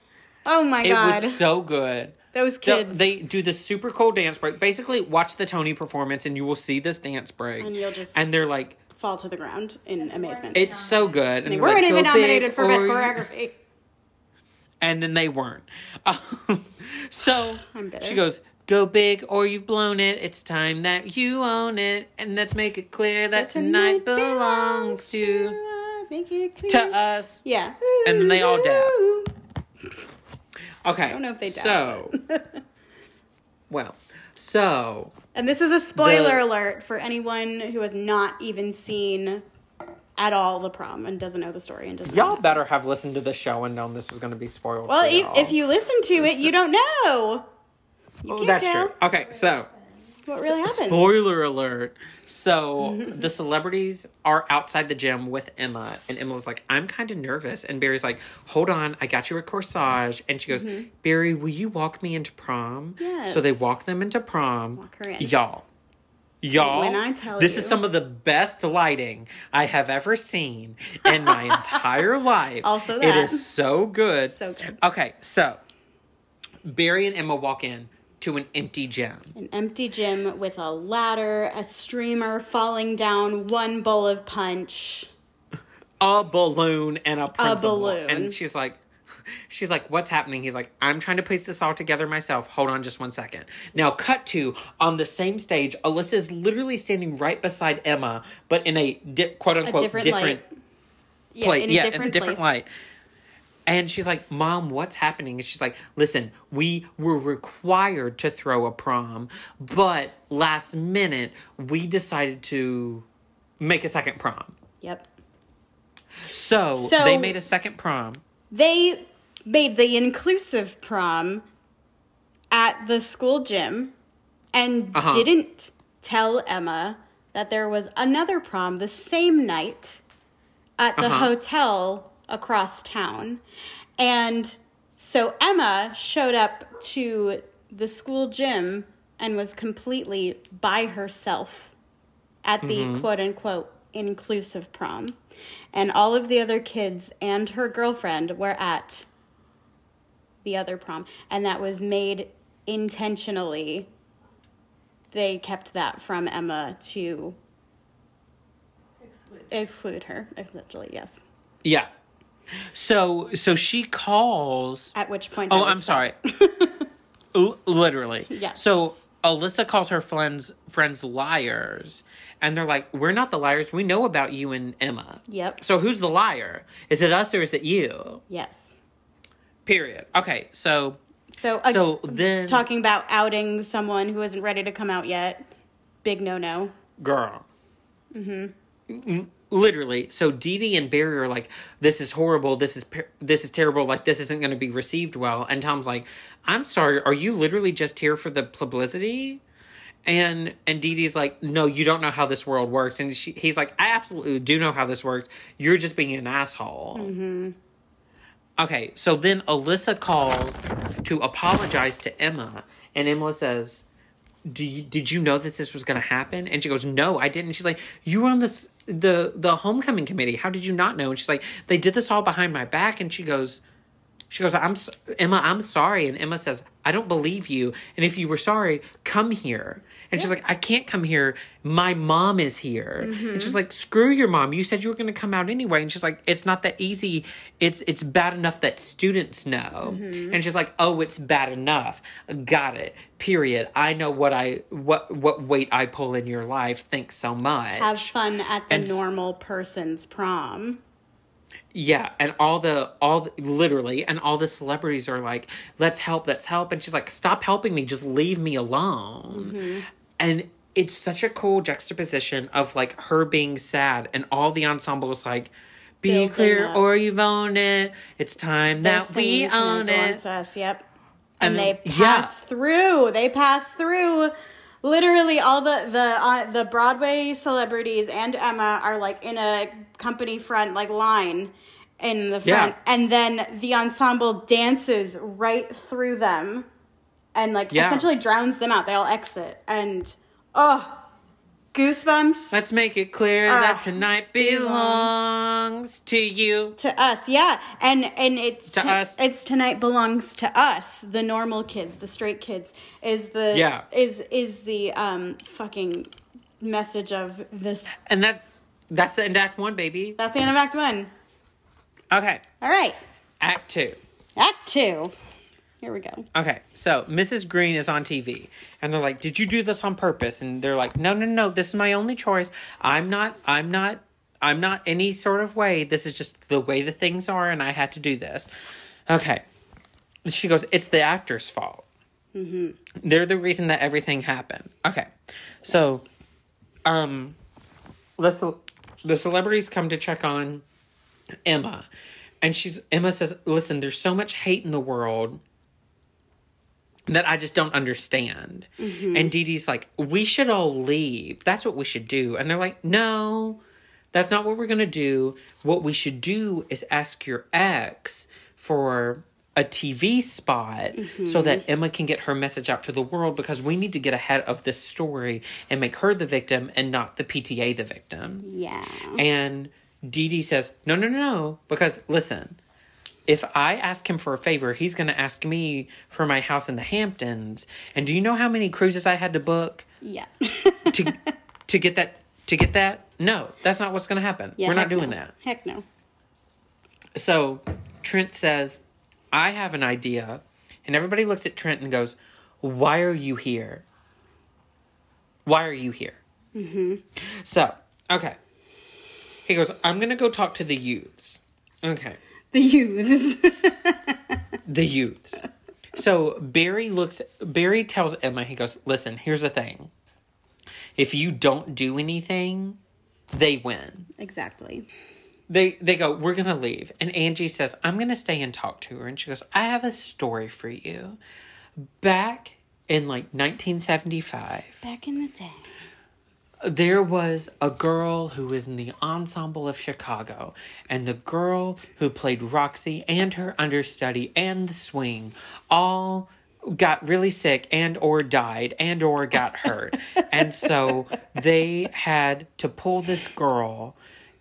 Oh my It god. was so good. Those kids. They do the super cool dance break. Basically, watch the Tony performance and you will see this dance break. And you'll just- And they're like, fall to the ground in amazement. it's so good. And they they're weren't like, even nominated for best choreography. And then they weren't. Um, so she goes, Go big or you've blown it. It's time that you own it. And let's make it clear that tonight belongs to, uh, make it clear. to us. Yeah. And then they all dab. Okay. I don't know if they dab, So, well, so And this is a spoiler The- alert for anyone who has not even seen at all the prom and doesn't know the story and doesn't. y'all better have listened to the show and known this was going to be spoiled. Well, if, if you listen to it, you don't know. You Oh, that's tell true. Okay, so what really. Spoiler alert. So the celebrities are outside the gym with Emma, and Emma's like, I'm kind of nervous. And Barry's like, Hold on, I got you a corsage. And she goes, mm-hmm. Barry, will you walk me into prom? So they walk them into prom. Walk her in. Y'all. Y'all, When I tell this you- is some of the best lighting I have ever seen in my entire life. Also it that. is so good. So good. Okay, so Barry and Emma walk in to an empty gym. An empty gym with a ladder, a streamer falling down, one bowl of punch. a balloon and a principal. balloon. And she's like, she's like, what's happening? He's like, I'm trying to piece this all together myself. Hold on just one second. Now, cut to on the same stage, Alyssa is literally standing right beside Emma, but in a di- quote unquote different different, light. Yeah, in a yeah, different, in a different light. And she's like, Mom, what's happening? And she's like, Listen, we were required to throw a prom, but last minute we decided to make a second prom. Yep. So, So- they made a second prom. They made the inclusive prom at the school gym and Uh-huh. didn't tell Emma that there was another prom the same night at the Uh-huh. hotel across town. And so Emma showed up to the school gym and was completely by herself at the Mm-hmm. quote unquote inclusive prom. And all of the other kids and her girlfriend were at the other prom. And that was made intentionally. They kept that from Emma to Exclude. exclude her, essentially, yes. Yeah. So so she calls. At which point. Oh, I'm sorry. L- literally. Yeah. So Alyssa calls her friends friends liars, and they're like, "We're not the liars. We know about you and Emma. Yep. So who's the liar? Is it us or is it you? Yes. Period. Okay. So So, uh, so then, talking about outing someone who isn't ready to come out yet, big no no. girl. Mm-hmm. Literally, so Dee Dee and Barry are like, "This is horrible. This is this is terrible. Like this isn't going to be received well." And Tom's like, "I'm sorry. Are you literally just here for the publicity?" And and Dee Dee's like, "No, you don't know how this world works." And she, he's like, "I absolutely do know how this works. You're just being an asshole." Mm-hmm. Okay, so then Alyssa calls to apologize to Emma, and Emma says, do you, did you know that this was going to happen? And she goes, no, I didn't. She's like, you were on this the the homecoming committee. How did you not know? And she's like, they did this all behind my back. And she goes, she goes, I'm Emma, I'm sorry. And Emma says, I don't believe you. And if you were sorry, come here. And she's like, I can't come here. My mom is here. And mm-hmm. she's like, screw your mom. You said you were going to come out anyway. And she's like, it's not that easy. It's it's bad enough that students know. Mm-hmm. And she's like, oh, it's bad enough. Got it. Period. I know what I what what weight I pull in your life. Thanks so much. Have fun at the And normal person's prom. Yeah, and all the all the, literally, and all the celebrities are like, "Let's help, let's help," and she's like, "Stop helping me, just leave me alone." Mm-hmm. And it's such a cool juxtaposition of like her being sad and all the ensemble is like, be clear or you've owned it. It's time They're that we own it. Us, yep. And, And they then- yeah. pass through. They pass through. Literally, all the the uh, the Broadway celebrities and Emma are like in a company front like line in the Yeah. front, and then the ensemble dances right through them, and like Yeah. essentially drowns them out. They all exit, and oh, goosebumps. Let's make it clear Ah, that tonight belongs to you. to us yeah and and it's To us. it's tonight belongs to us the normal kids the straight kids is the Yeah. is is the um fucking message of this And that that's the end act one, baby. that's the end of act one Okay. all right Act two. act two here we go Okay, so Mrs. Greene is on TV, and they're like, "Did you do this on purpose?" And they're like, "No, no, no. This is my only choice. I'm not. I'm not. I'm not any sort of way. This is just the way the things are, and I had to do this." Okay, she goes, "It's the actor's fault. Mm-hmm. They're the reason that everything happened." Okay, so, um, let's the celebrities come to check on Emma, and she's Emma says, "Listen, there's so much hate in the world." That I just don't understand. Mm-hmm. And Dee Dee's like, we should all leave. That's what we should do. And they're like, no, that's not what we're going to do. What we should do is ask your ex for a TV spot mm-hmm. so that Emma can get her message out to the world because we need to get ahead of this story and make her the victim and not the PTA the victim. yeah And Dee Dee says, no, no, no, no, because listen, if I ask him for a favor, he's going to ask me for my house in the Hamptons. And do you know how many cruises I had to book yeah to to get that to get that? No, that's not what's going to happen. yeah We're not doing no. that. heck no So Trent says, I have an idea. And everybody looks at Trent and goes, Why are you here? Why are you here? Mm-hmm. So, okay. He goes, I'm going to go talk to the youths. Okay. The youths. The youths. So Barry looks, Barry tells Emma, he goes, Listen, here's the thing. If you don't do anything, they win. exactly. They they go we're gonna leave. And angie says i'm gonna stay and talk to her. And she goes i have a story for you. Back in like 1975 back in the day there was a girl who was in the ensemble of chicago and the girl who played roxy and her understudy and the swing all got really sick and or died and or got hurt. And so they had to pull this girl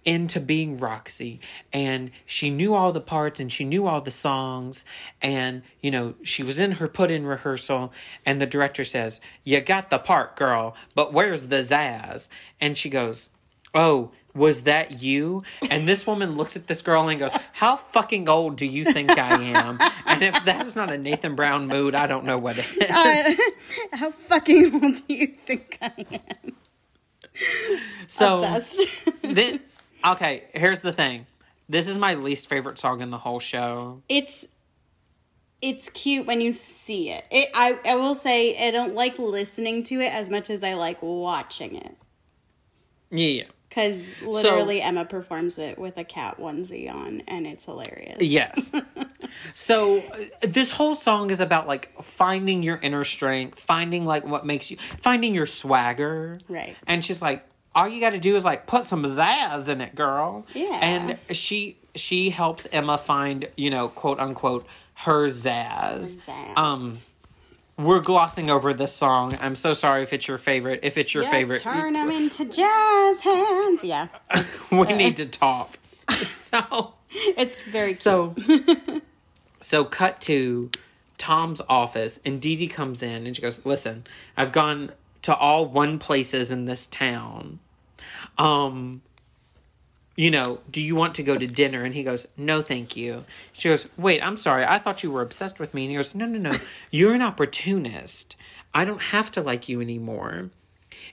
into being Roxy. And she knew all the parts and she knew all the songs. And you know she was in her put in rehearsal. And the director says you got the part girl but where's the zazz? And she goes oh was that you? And this woman looks at this girl and goes how fucking old do you think i am? And if that's not a nathan brown mood i don't know what it is. Uh, how fucking old do you think i am? So obsessed. then okay here's the thing this is my least favorite song in the whole show it's it's cute when you see it. it I, I will say I don't like listening to it as much as I like watching it. yeah Because literally Emma performs it with a cat onesie on and it's hilarious. Yes. so uh, this whole song is about like finding your inner strength, finding like what makes you, finding your swagger. Right. And she's like, all you got to do is like put some zazz in it, girl. Yeah. And she she helps Emma find you know quote unquote her zazz. zazz. Um. We're glossing over this song. I'm so sorry if it's your favorite. If it's your Yeah, favorite, Turn them into jazz hands. Yeah. we need to talk. so It's very cute. So, so cut to Tom's office, and Dee Dee comes in, and she goes, "Listen, I've gone to all one places in this town. Um, you know, do you want to go to dinner?" And he goes, "No, thank you." She goes, "Wait, I'm sorry. I thought you were obsessed with me." And he goes, "No, no, no. You're an opportunist. I don't have to like you anymore."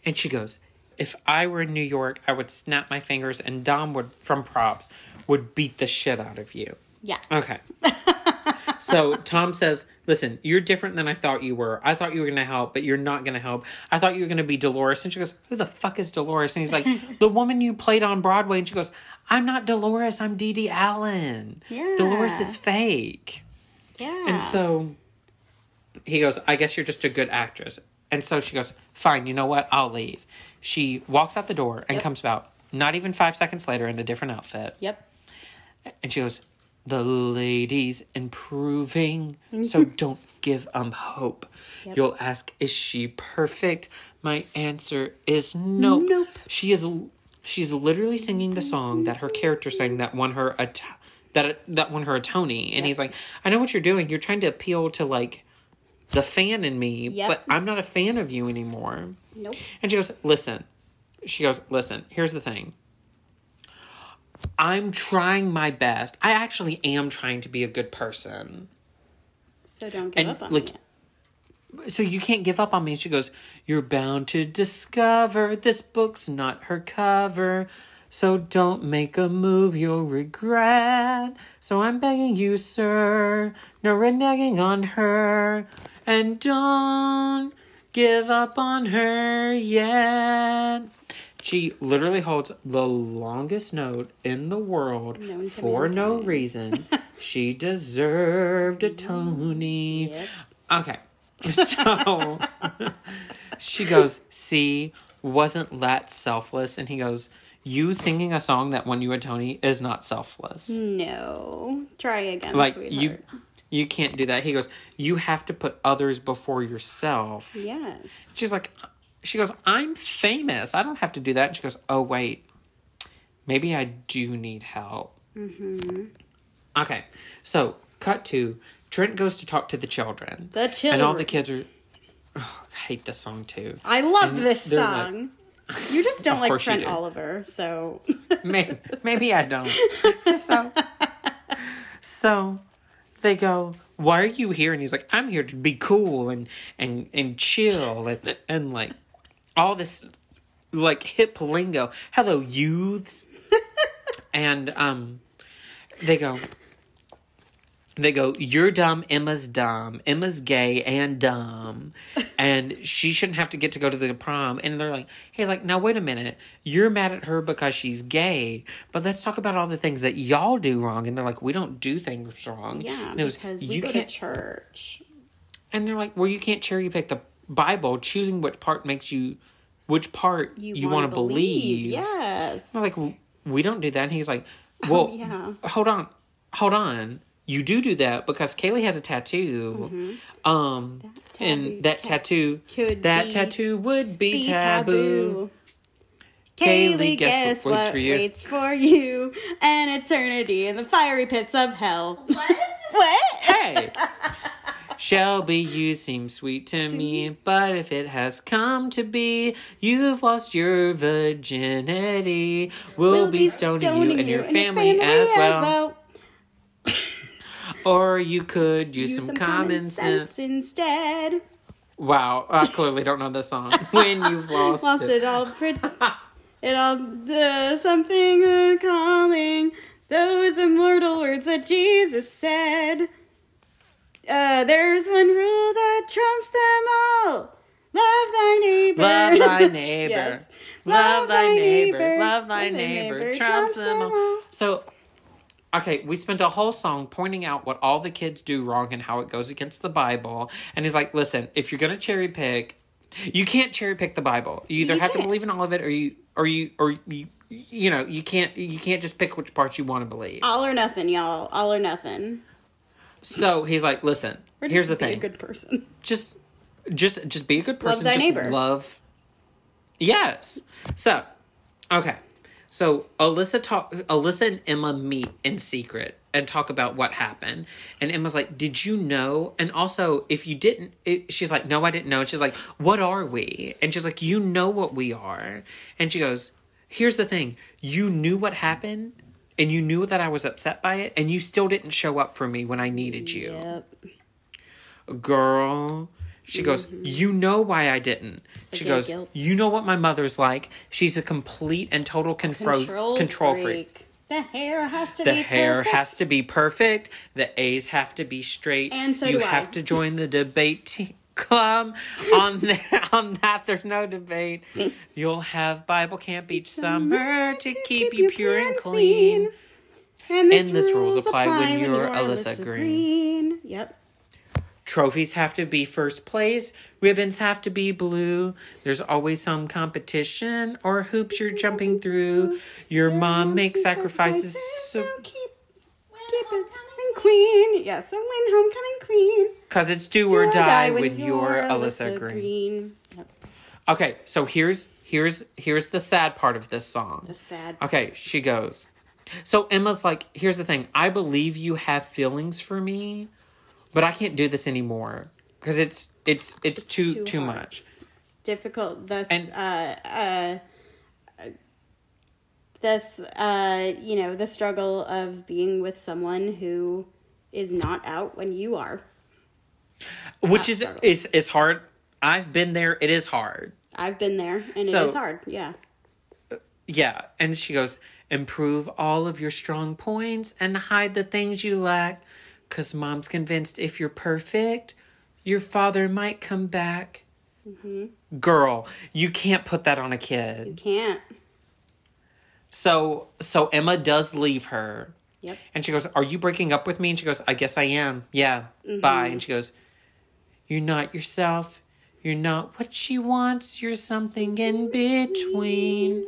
And she goes, If I were in New York, I would snap my fingers and Dom would, from props, would beat the shit out of you. yeah. Okay. So Tom says, Listen, you're different than I thought you were. I thought you were going to help, but you're not going to help. I thought you were going to be Dolores. And she goes, Who the fuck is Dolores? And he's like, The woman you played on Broadway. And she goes, I'm not Dolores. I'm Dee Dee Allen. Yeah. Dolores is fake. Yeah. And so he goes, I guess you're just a good actress. And so she goes, Fine, you know what? I'll leave. She walks out the door and Yep. comes about not even five seconds later in a different outfit. Yep. And she goes, The lady's improving, so don't give um hope. Yep. You'll ask, Is she perfect? My answer is nope. Nope. She is she's literally singing the song that her character sang that won her a t- that that won her a Tony. And he's like, I know what you're doing. You're trying to appeal to like the fan in me, Yep. but I'm not a fan of you anymore. Nope. And she goes, Listen. She goes, Listen, here's the thing. I'm trying my best. I actually am trying to be a good person. So don't give And, up on like, it. So you can't give up on me. She goes, You're bound to discover this book's not her cover. So don't make a move you'll regret. So I'm begging you, sir, no reneging on her. And don't give up on her yet. She literally holds the longest note in the world to for no reason. she deserved a Tony. Yep. Okay. So she goes, See, wasn't that selfless? And he goes, You singing a song that won you a Tony is not selfless. No. Try again, Like sweetheart. you you can't do that. He goes, You have to put others before yourself. Yes. She's like she goes, I'm famous. I don't have to do that. And she goes, Oh wait. Maybe I do need help. Mm-hmm. Okay. So cut to Trent goes to talk to the children. The children. And all the kids are oh, I hate this song too. I love And this they're like- song. you just don't like Trent do. Oliver, so maybe, maybe I don't. So, so they go, "Why are you here?" And he's like, "I'm here to be cool and and and chill and and like all this like hip lingo. Hello, youths." and um, they go. They go, You're dumb, Emma's dumb. Emma's gay and dumb. And she shouldn't have to get to go to the prom. And they're like, He's like, Now, wait a minute. You're mad at her because she's gay. But let's talk about all the things that y'all do wrong. And they're like, We don't do things wrong. yeah, And it was, because we you go to can't. church. And they're like, Well, you can't cherry pick the Bible, choosing which part makes you, which part you, want to believe. Yes. I'm like, we don't do that. And he's like, well, Oh, yeah. hold on, hold on. You do do that because Kaylee has a tattoo. Um, taboo and that ca- tattoo, could that be- tattoo would be, Be taboo. Kaylee, Kaylee, guess, guess what waits what for you? waits for you? An eternity in the fiery pits of hell. What? What? Hey. Shelby, you seem sweet to me, but if it has come to be, you've lost your virginity. We'll, be stoning, you and your family, as, well. Or you could use, Use some, common sense. instead. Wow, I clearly don't know the song. when you've lost, Lost it. it all. It all. The something uh, calling those immortal words that Jesus said. Uh, there's one rule that trumps them all. Love thy neighbor. Love thy neighbor. Yes. Love thy neighbor. Love thy neighbor. Trumps them all. So, okay, we spent a whole song pointing out what all the kids do wrong and how it goes against the Bible. And he's like, listen, if you're going to cherry pick, you can't cherry pick the Bible. You either You have to can't. believe in all of it or you, or you, or you, you know, you can't, you can't just pick which parts you want to believe. All or nothing, y'all. All or nothing. So he's like, listen, Or here's the be thing. A good person. just just just be a good Just love person. thy just neighbor. love yes. So okay. So alyssa talk alyssa and emma meet in secret and talk about what happened. And emma's like did you know? And also if you didn't it, she's like no i didn't know. And she's like what are we? And she's like you know what we are. And she goes here's the thing. You knew what happened and you knew that i was upset by it and you still didn't show up for me when i needed you Yep. girl. She goes, mm-hmm. You know why I didn't. the She goes, guilt. You know what my mother's like? She's a complete and total confro- Control, control freak. freak. The hair has to The be hair perfect. has to be perfect. The A's have to be straight. And so you do I. have to join the debate te- club. on that, on that, there's no debate. You'll have Bible camp each summer to keep you pure and clean. And And this rules apply when you're Alyssa Greene. Yep. Trophies have to be first place. Ribbons have to be blue. There's always some competition or hoops you're jumping through. Your mom makes sacrifices. So, keep keep it and queen. Yes, and win homecoming queen. Cause it's do or die when you're Alyssa Greene. Yep. Okay, so here's here's here's the sad part of this song. The sad. Okay, she goes. So Emma's like, here's the thing. I believe you have feelings for me, but I can't do this anymore because it's it's it's, too too too, much. It's difficult. Thus, And- uh, uh, this, uh, you know, the struggle of being with someone who is not out when you are. Which is struggle. it's it's hard. I've been there. It is hard. I've been there, and So- it is hard. Yeah. Yeah, and she goes, improve all of your strong points and hide the things you lack. Cause mom's convinced if you're perfect, your father might come back. Mm-hmm. Girl, you can't put that on a kid. You can't. So so Emma does leave her. Yep. And she goes, Are you breaking up with me? And she goes, I guess I am. Yeah. Mm-hmm. Bye. And she goes, You're not yourself. You're not what she wants. You're something in between.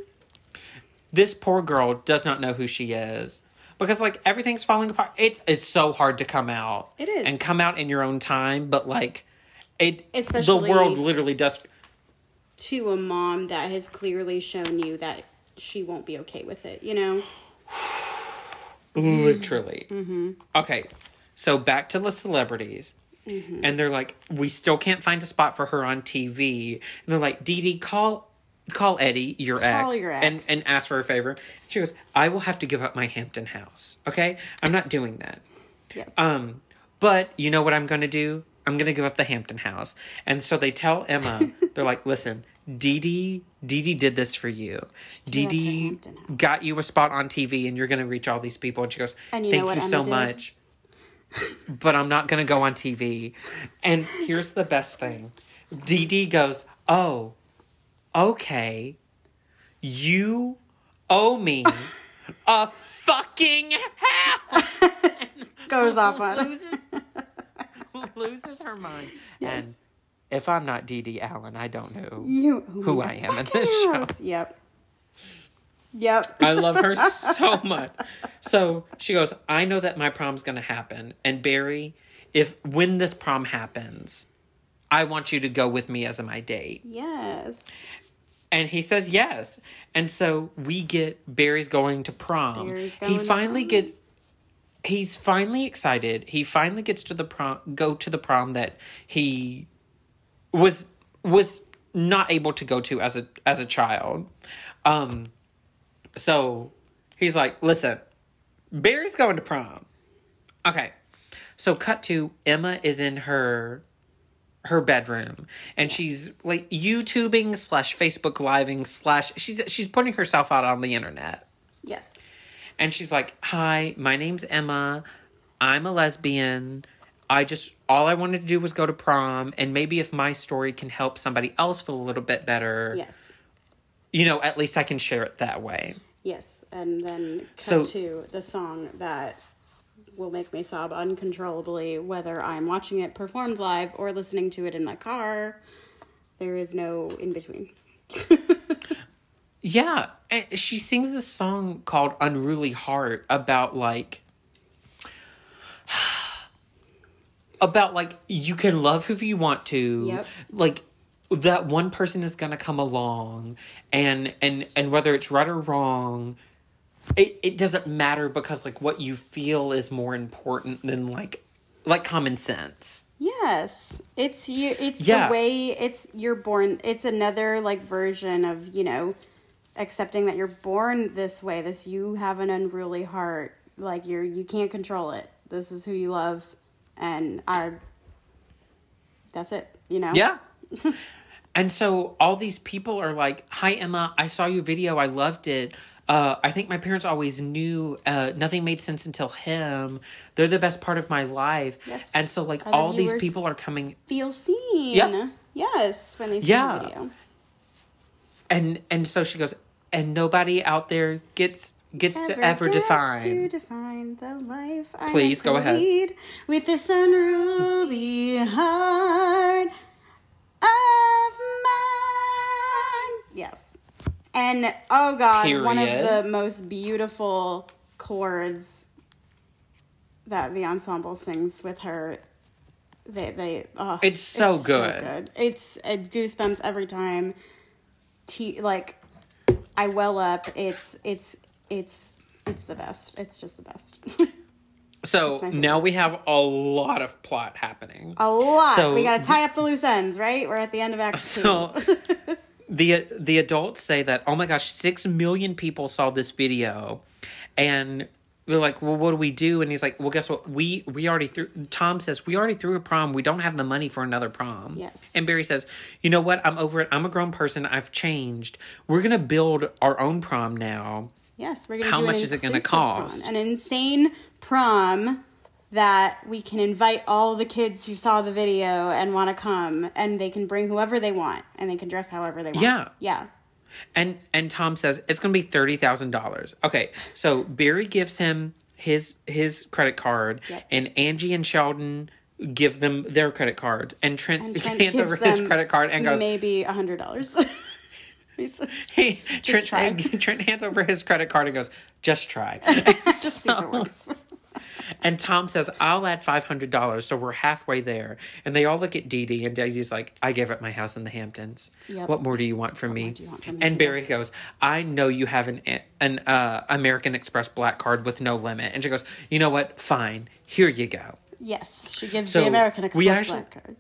This poor girl does not know who she is. Because like everything's falling apart. It's it's so hard to come out. It is. And come out in your own time, but like it Especially- the world literally does To a mom that has clearly shown you that she won't be okay with it. You know. Literally. Mm-hmm. Okay, so back to the celebrities. Mm-hmm. And they're like, we still can't find a spot for her on TV. And they're like, Dee Dee, call call Eddie, your Call ex, your and and ask for a favor. She goes, I will have to give up my Hampton house. Okay, I'm not doing that. Yes. Um, but you know what I'm going to do? I'm going to give up the Hampton house. And so they tell Emma, they're like, listen, Dee Dee, Dee Dee did this for you. Dee Dee got you a spot on TV and you're going to reach all these people. And she goes, And you thank you Emma so did? much. but I'm not going to go on TV. And here's the best thing. Dee Dee goes, oh, okay. You owe me a fucking house Goes off on. Loses loses her mind. Yes. And if I'm not Dee Dee Allen, I don't know. You Who I am in fucking this show. Yep. Yep. I love her so much. So she goes, I know that my prom's gonna happen. And Barry, if when this prom happens, I want you to go with me as my date. yes. And he says yes. And so we get Barry's going to prom. Barry's he going to finally prom. gets he's finally excited. He finally gets to the prom go to the prom that he was was not able to go to as a as a child. Um so he's like, "Listen, Barry's going to prom." Okay. So cut to Emma is in her her bedroom and she's like YouTubing slash Facebook living slash she's she's putting herself out on the internet. Yes. And she's like, Hi, my name's Emma. I'm a lesbian. I just all I wanted to do was go to prom and maybe if my story can help somebody else feel a little bit better, Yes. you know, at least I can share it that way. Yes. And then cut So- to the song that will make me sob uncontrollably, whether I'm watching it performed live or listening to it in my car. There is no in between. Yeah, and she sings this song called Unruly Heart about like about like you can love who you want to. Yep. Like that one person is going to come along and and and whether it's right or wrong it it doesn't matter because like what you feel is more important than like like common sense. Yes, it's you. It's Yeah. the way it's you're born. It's another like version of you know accepting that you're born this way. This you have an unruly heart. Like you're you can't control it. This is who you love, and I. That's it. You know. Yeah. and so all these people are like, "Hi Emma, I saw your video. I loved it. uh, I think my parents always knew uh, nothing made sense until him. They're the best part of my life. Yes. And so, like, Other all these people are coming, Feel seen. Yeah. Yes, when they see Yeah. the video. and and so she goes, and nobody out there gets gets to ever gets define. to define the life I Please, go ahead. with this unruly heart of mine. Yes. And oh god, one of the most beautiful chords that the ensemble sings with her. They they oh, It's so good. good. It's uh, goosebumps every time. T like I well up. It's it's it's it's the best. It's just the best. So now we have a lot of plot happening. A lot. So- we got to tie up the loose ends, right? We're at the end of Act So Two. the the adults say that oh my gosh, six million people saw this video, and they're like, well, what do we do? And he's like, well, guess what? We we already threw. Tom says we already threw a prom. We don't have the money for another prom. Yes. And Barry says, you know what? I'm over it. I'm a grown person. I've changed. We're gonna build our own prom now. Yes, we're gonna. How do an much is it gonna inclusive prom, cost? An insane prom that we can invite all the kids who saw the video and want to come, and they can bring whoever they want, and they can dress however they want. Yeah. yeah. And and Tom says it's gonna be thirty thousand dollars. Okay, so Barry gives him his his credit card, Yep. and Angie and Sheldon give them their credit cards, and Trent, And Trent hands over his credit card and goes, maybe a hundred dollars. He says, "Hey, Trent." Trent hands over his credit card and goes, "Just try." Just see if it works. And Tom says, "I'll add five hundred dollars, so we're halfway there." And they all look at Dee Dee, and Dee Dee's like, "I gave up my house in the Hamptons. Yep. What more do you want from me?" you want from me? and Barry goes, "I know you have an an uh, American Express black card with no limit." And she goes, "You know what? Fine. Here you go." Yes, she gives So, the American Express we actually- black card.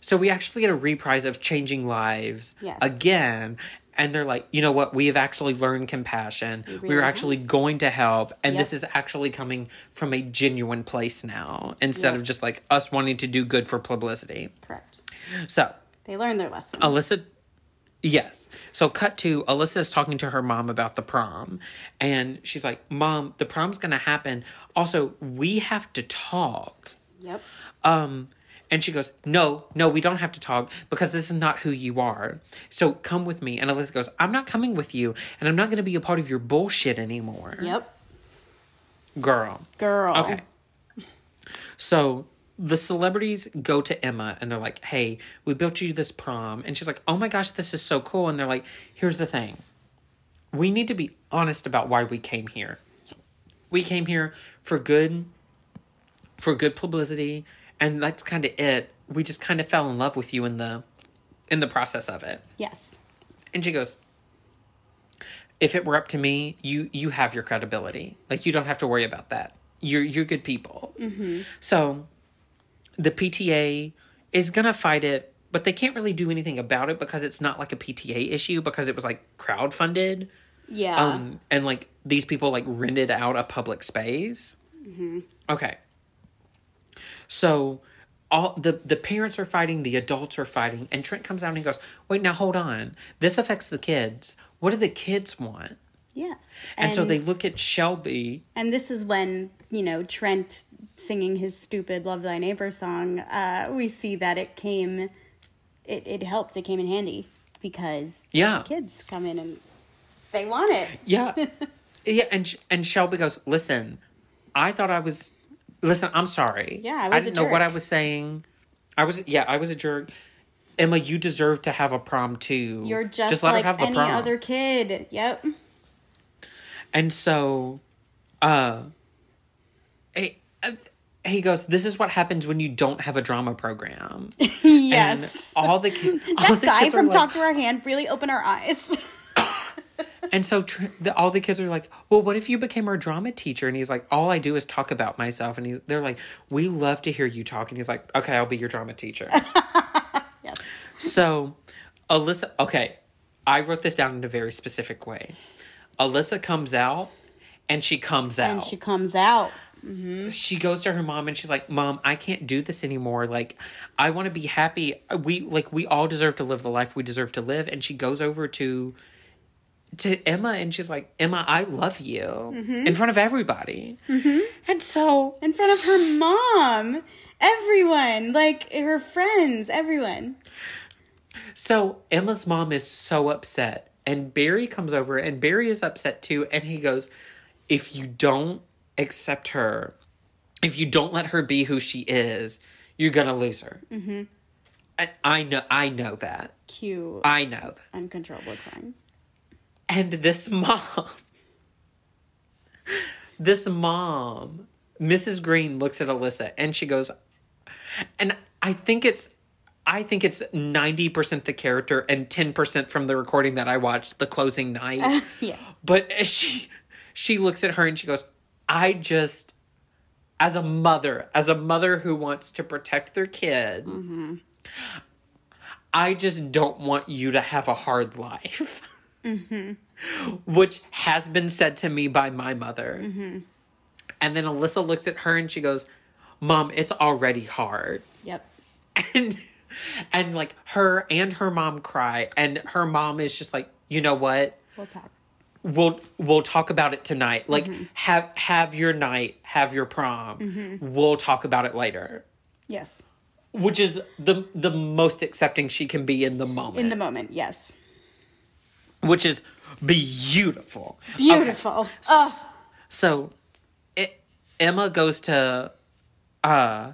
So we actually get a reprise of Changing Lives Yes. again. And they're like, you know what? We have actually learned compassion. We really are actually going to help. And Yep. this is actually coming from a genuine place now instead Yep. of just like us wanting to do good for publicity. Correct. So, They learned their lesson. Alyssa, yes. So, cut to Alyssa is talking to her mom about the prom. And she's like, Mom, the prom's going to happen. Also, we have to talk. Yep. Um, and she goes, No, no, we don't have to talk because this is not who you are. So come with me. And Alyssa goes, I'm not coming with you, and I'm not going to be a part of your bullshit anymore. Yep. Girl. Girl. Okay. So the celebrities go to Emma and they're like, Hey, we built you this prom. And she's like, Oh my gosh, this is so cool. And they're like, Here's the thing we need to be honest about why we came here. We came here for good, for good publicity, and that's kind of it. We just kind of fell in love with you in the, in the process of it. Yes. And she goes, "If it were up to me, you you have your credibility. Like you don't have to worry about that. You're you're good people." So, the PTA is gonna fight it, but they can't really do anything about it because it's not like a PTA issue because it was like crowdfunded, Yeah. um, and like these people like rented out a public space. Okay. So all the the parents are fighting, the adults are fighting, and Trent comes out and he goes, "Wait, now hold on. This affects the kids. What do the kids want?" yes. And, so they look at Shelby. And this is when, you know, Trent singing his stupid Love Thy Neighbor song, uh, we see that it came, it, it helped, it came in handy because Yeah. kids come in and they want it. Yeah. yeah, and and Shelby goes, "Listen, I thought I was Listen, I'm sorry. Yeah, I was a didn't know what I was saying. I was yeah, I was a jerk. Emma, you deserve to have a prom too. You're just, let her like any other kid. Yep. And so, uh, he, he goes, "This is what happens when you don't have a drama program." yes. And all the ki- all that the guy kids from like, Talk to Our Hand really opened our eyes. and so tr- the, all the kids are like, "Well, what if you became our drama teacher?" And he's like, "All I do is talk about myself." And he, they're like, "We love to hear you talk." And he's like, "Okay, I'll be your drama teacher." yes. So, Alyssa, okay, I wrote this down in a very specific way. Alyssa comes out, and she comes out. And she comes out. Mm-hmm. she goes to her mom and she's like mom i can't do this anymore like i want to be happy we like we all deserve to live the life we deserve to live and she goes over to to Emma and she's like, Emma, I love you Mm-hmm. in front of everybody. And so In front of her mom, everyone, like her friends, everyone. So Emma's mom is so upset, and Barry comes over, and Barry is upset too, and he goes, "If you don't accept her, if you don't let her be who she is, you're gonna lose her." Mm-hmm. And I know, I know that, Cute, I know that. uncontrollable crying. And this mom, this mom, Mrs. Greene looks at Alyssa, and she goes, and I think it's I think it's 90% the character and 10% from the recording that I watched the closing night. Yeah. But she she looks at her and she goes, "I just as a mother, as a mother who wants to protect their kid, mm-hmm. I just don't want you to have a hard life." Mm-hmm. Which has been said to me by my mother. Mm-hmm. And then Alyssa looks at her and she goes, "Mom, it's already hard." Yep. and and like her and her mom cry and her mom is just like you know what We'll talk. we'll we'll talk about it tonight like mm-hmm. have have your night have your prom we'll talk about it later Yes. which is the the most accepting she can be in the moment In the moment, yes. Which is beautiful Okay. Beautiful. Oh, So, it, Emma goes to uh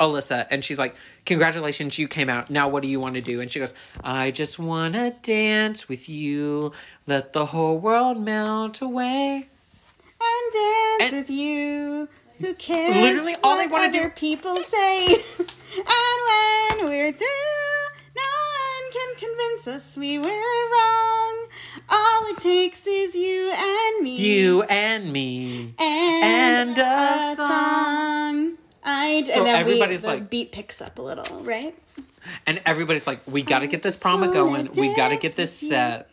Alyssa and she's like, "Congratulations, you came out. Now what do you want to do?" And she goes, "I just want to dance with you. Let the whole world melt away." and dance And- with you. Who cares? Literally all they what wanna do- people say. and when we're through, can convince us we were wrong. All it takes is you and me. You and me. and, and a song. I So and then everybody's we, the like- beat picks up a little, right? And everybody's like, "We got to get this promo going. We got to get this set."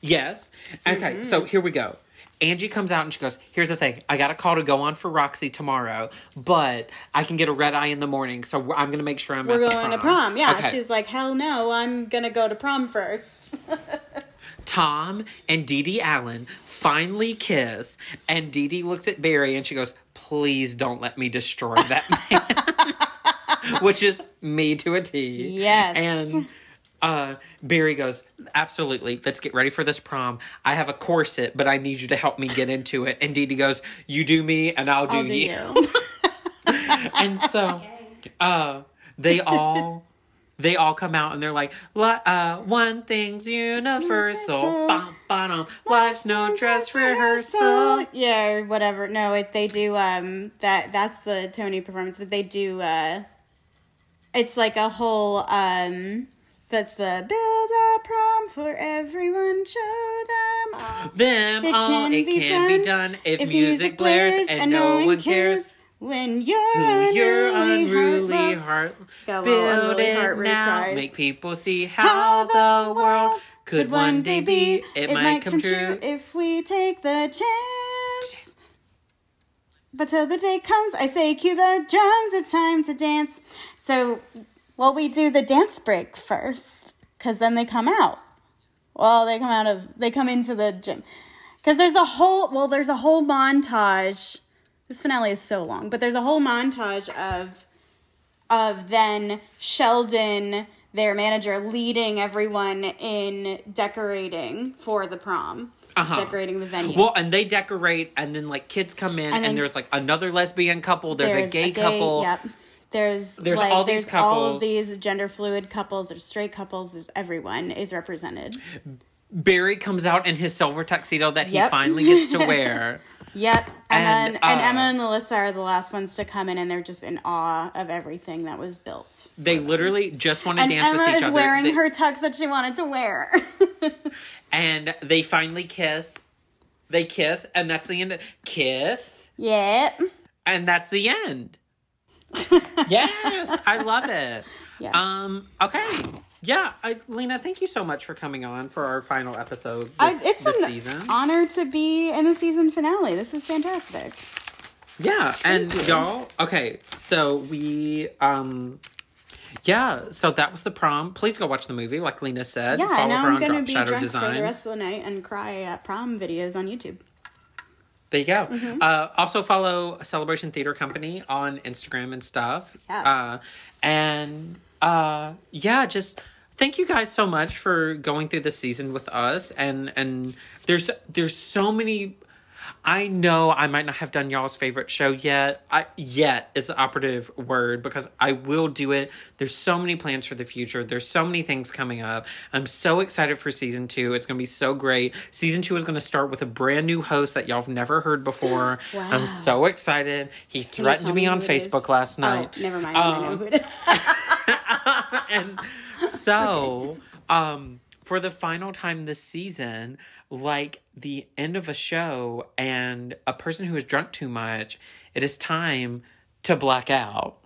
Yes. Okay, Mm-hmm. so here we go. Angie comes out and she goes, Here's the thing. I got a call to go on for Roxie tomorrow, but I can get a red eye in the morning, so I'm going to make sure I'm We're at the going to prom. prom. Yeah, Okay. she's like, hell no, I'm gonna go to prom first. Tom and Dee Dee Allen finally kiss, and Dee Dee looks at Barry and she goes, Please don't let me destroy that man. Which is me to a T. Yes. And uh, Barry goes, Absolutely, let's get ready for this prom. I have a corset, but I need you to help me get into it. And Dee Dee goes, You do me, and I'll do, I'll do you. you. And so uh, they all. They all come out and they're like, uh, one thing's universal. Universal. Bum. Life's no dress rehearsal. Yeah, or whatever. No, it, they do. Um, that that's the Tony performance, but they do. Uh, it's like a whole. Um, that's the build a prom for everyone. Show them all. Them It all, can it be can be done done if, music blares and, no no one cares. when you're Who your unruly unruly heart heart Got a little build it heart now. cries. Make people see how the world could one day be. It, might come true. if we take the chance. But till the day comes, I say, cue the drums. It's time to dance. So, well, we do the dance break first, because then they come out. Well, they come out of they come into the gym, because there's a whole well, there's a whole montage. This finale is so long, but there's a whole montage of of then Sheldon, their manager, leading everyone in decorating for the prom, Uh-huh. decorating the venue. Well, and they decorate, and then like kids come in, and, And there's like another lesbian couple. There's, a gay couple. Yep. There's There's like, all these there's all of these gender fluid couples. There's straight couples. There's everyone is represented. Barry comes out in his silver tuxedo that he Yep. finally gets to wear. Yep. And, And, then and uh, Emma and Melissa are the last ones to come in, and they're just in awe of everything that was built. They literally just want to And dance Emma with each is other. wearing They- her tux that she wanted to wear. and they finally kiss. They kiss, and that's the end. Of, kiss, yep. and that's the end. Yes, I love it. Yeah. Um. Okay. Yeah, I, Lena, thank you so much for coming on for our final episode this, I, it's this an season. honor to be in the season finale. This is fantastic. Yeah, and you. y'all, okay, so we um yeah, so that was the prom. Please go watch the movie, like Lena said. Yeah, Follow now her I'm gonna be Shadow drunk Designs. for the rest of the night and cry at prom videos on YouTube. There you go. Mm-hmm. Uh, also follow Celebration Theater Company on Instagram and stuff. Yes. Uh, and uh, yeah, just thank you guys so much for going through the season with us. And and there's there's so many. I know I might not have done y'all's favorite show yet. I yet is the operative word because I will do it. There's so many plans for the future. There's so many things coming up. I'm so excited for season two. It's gonna be so great. Season two is gonna start with a brand new host that y'all have never heard before. Wow. I'm so excited. He threatened tell me on who it is? Facebook last night. Oh, never mind. I know Um, who it is. and so um for the final time this season like the end of a show and a person who is drunk too much it is time to black out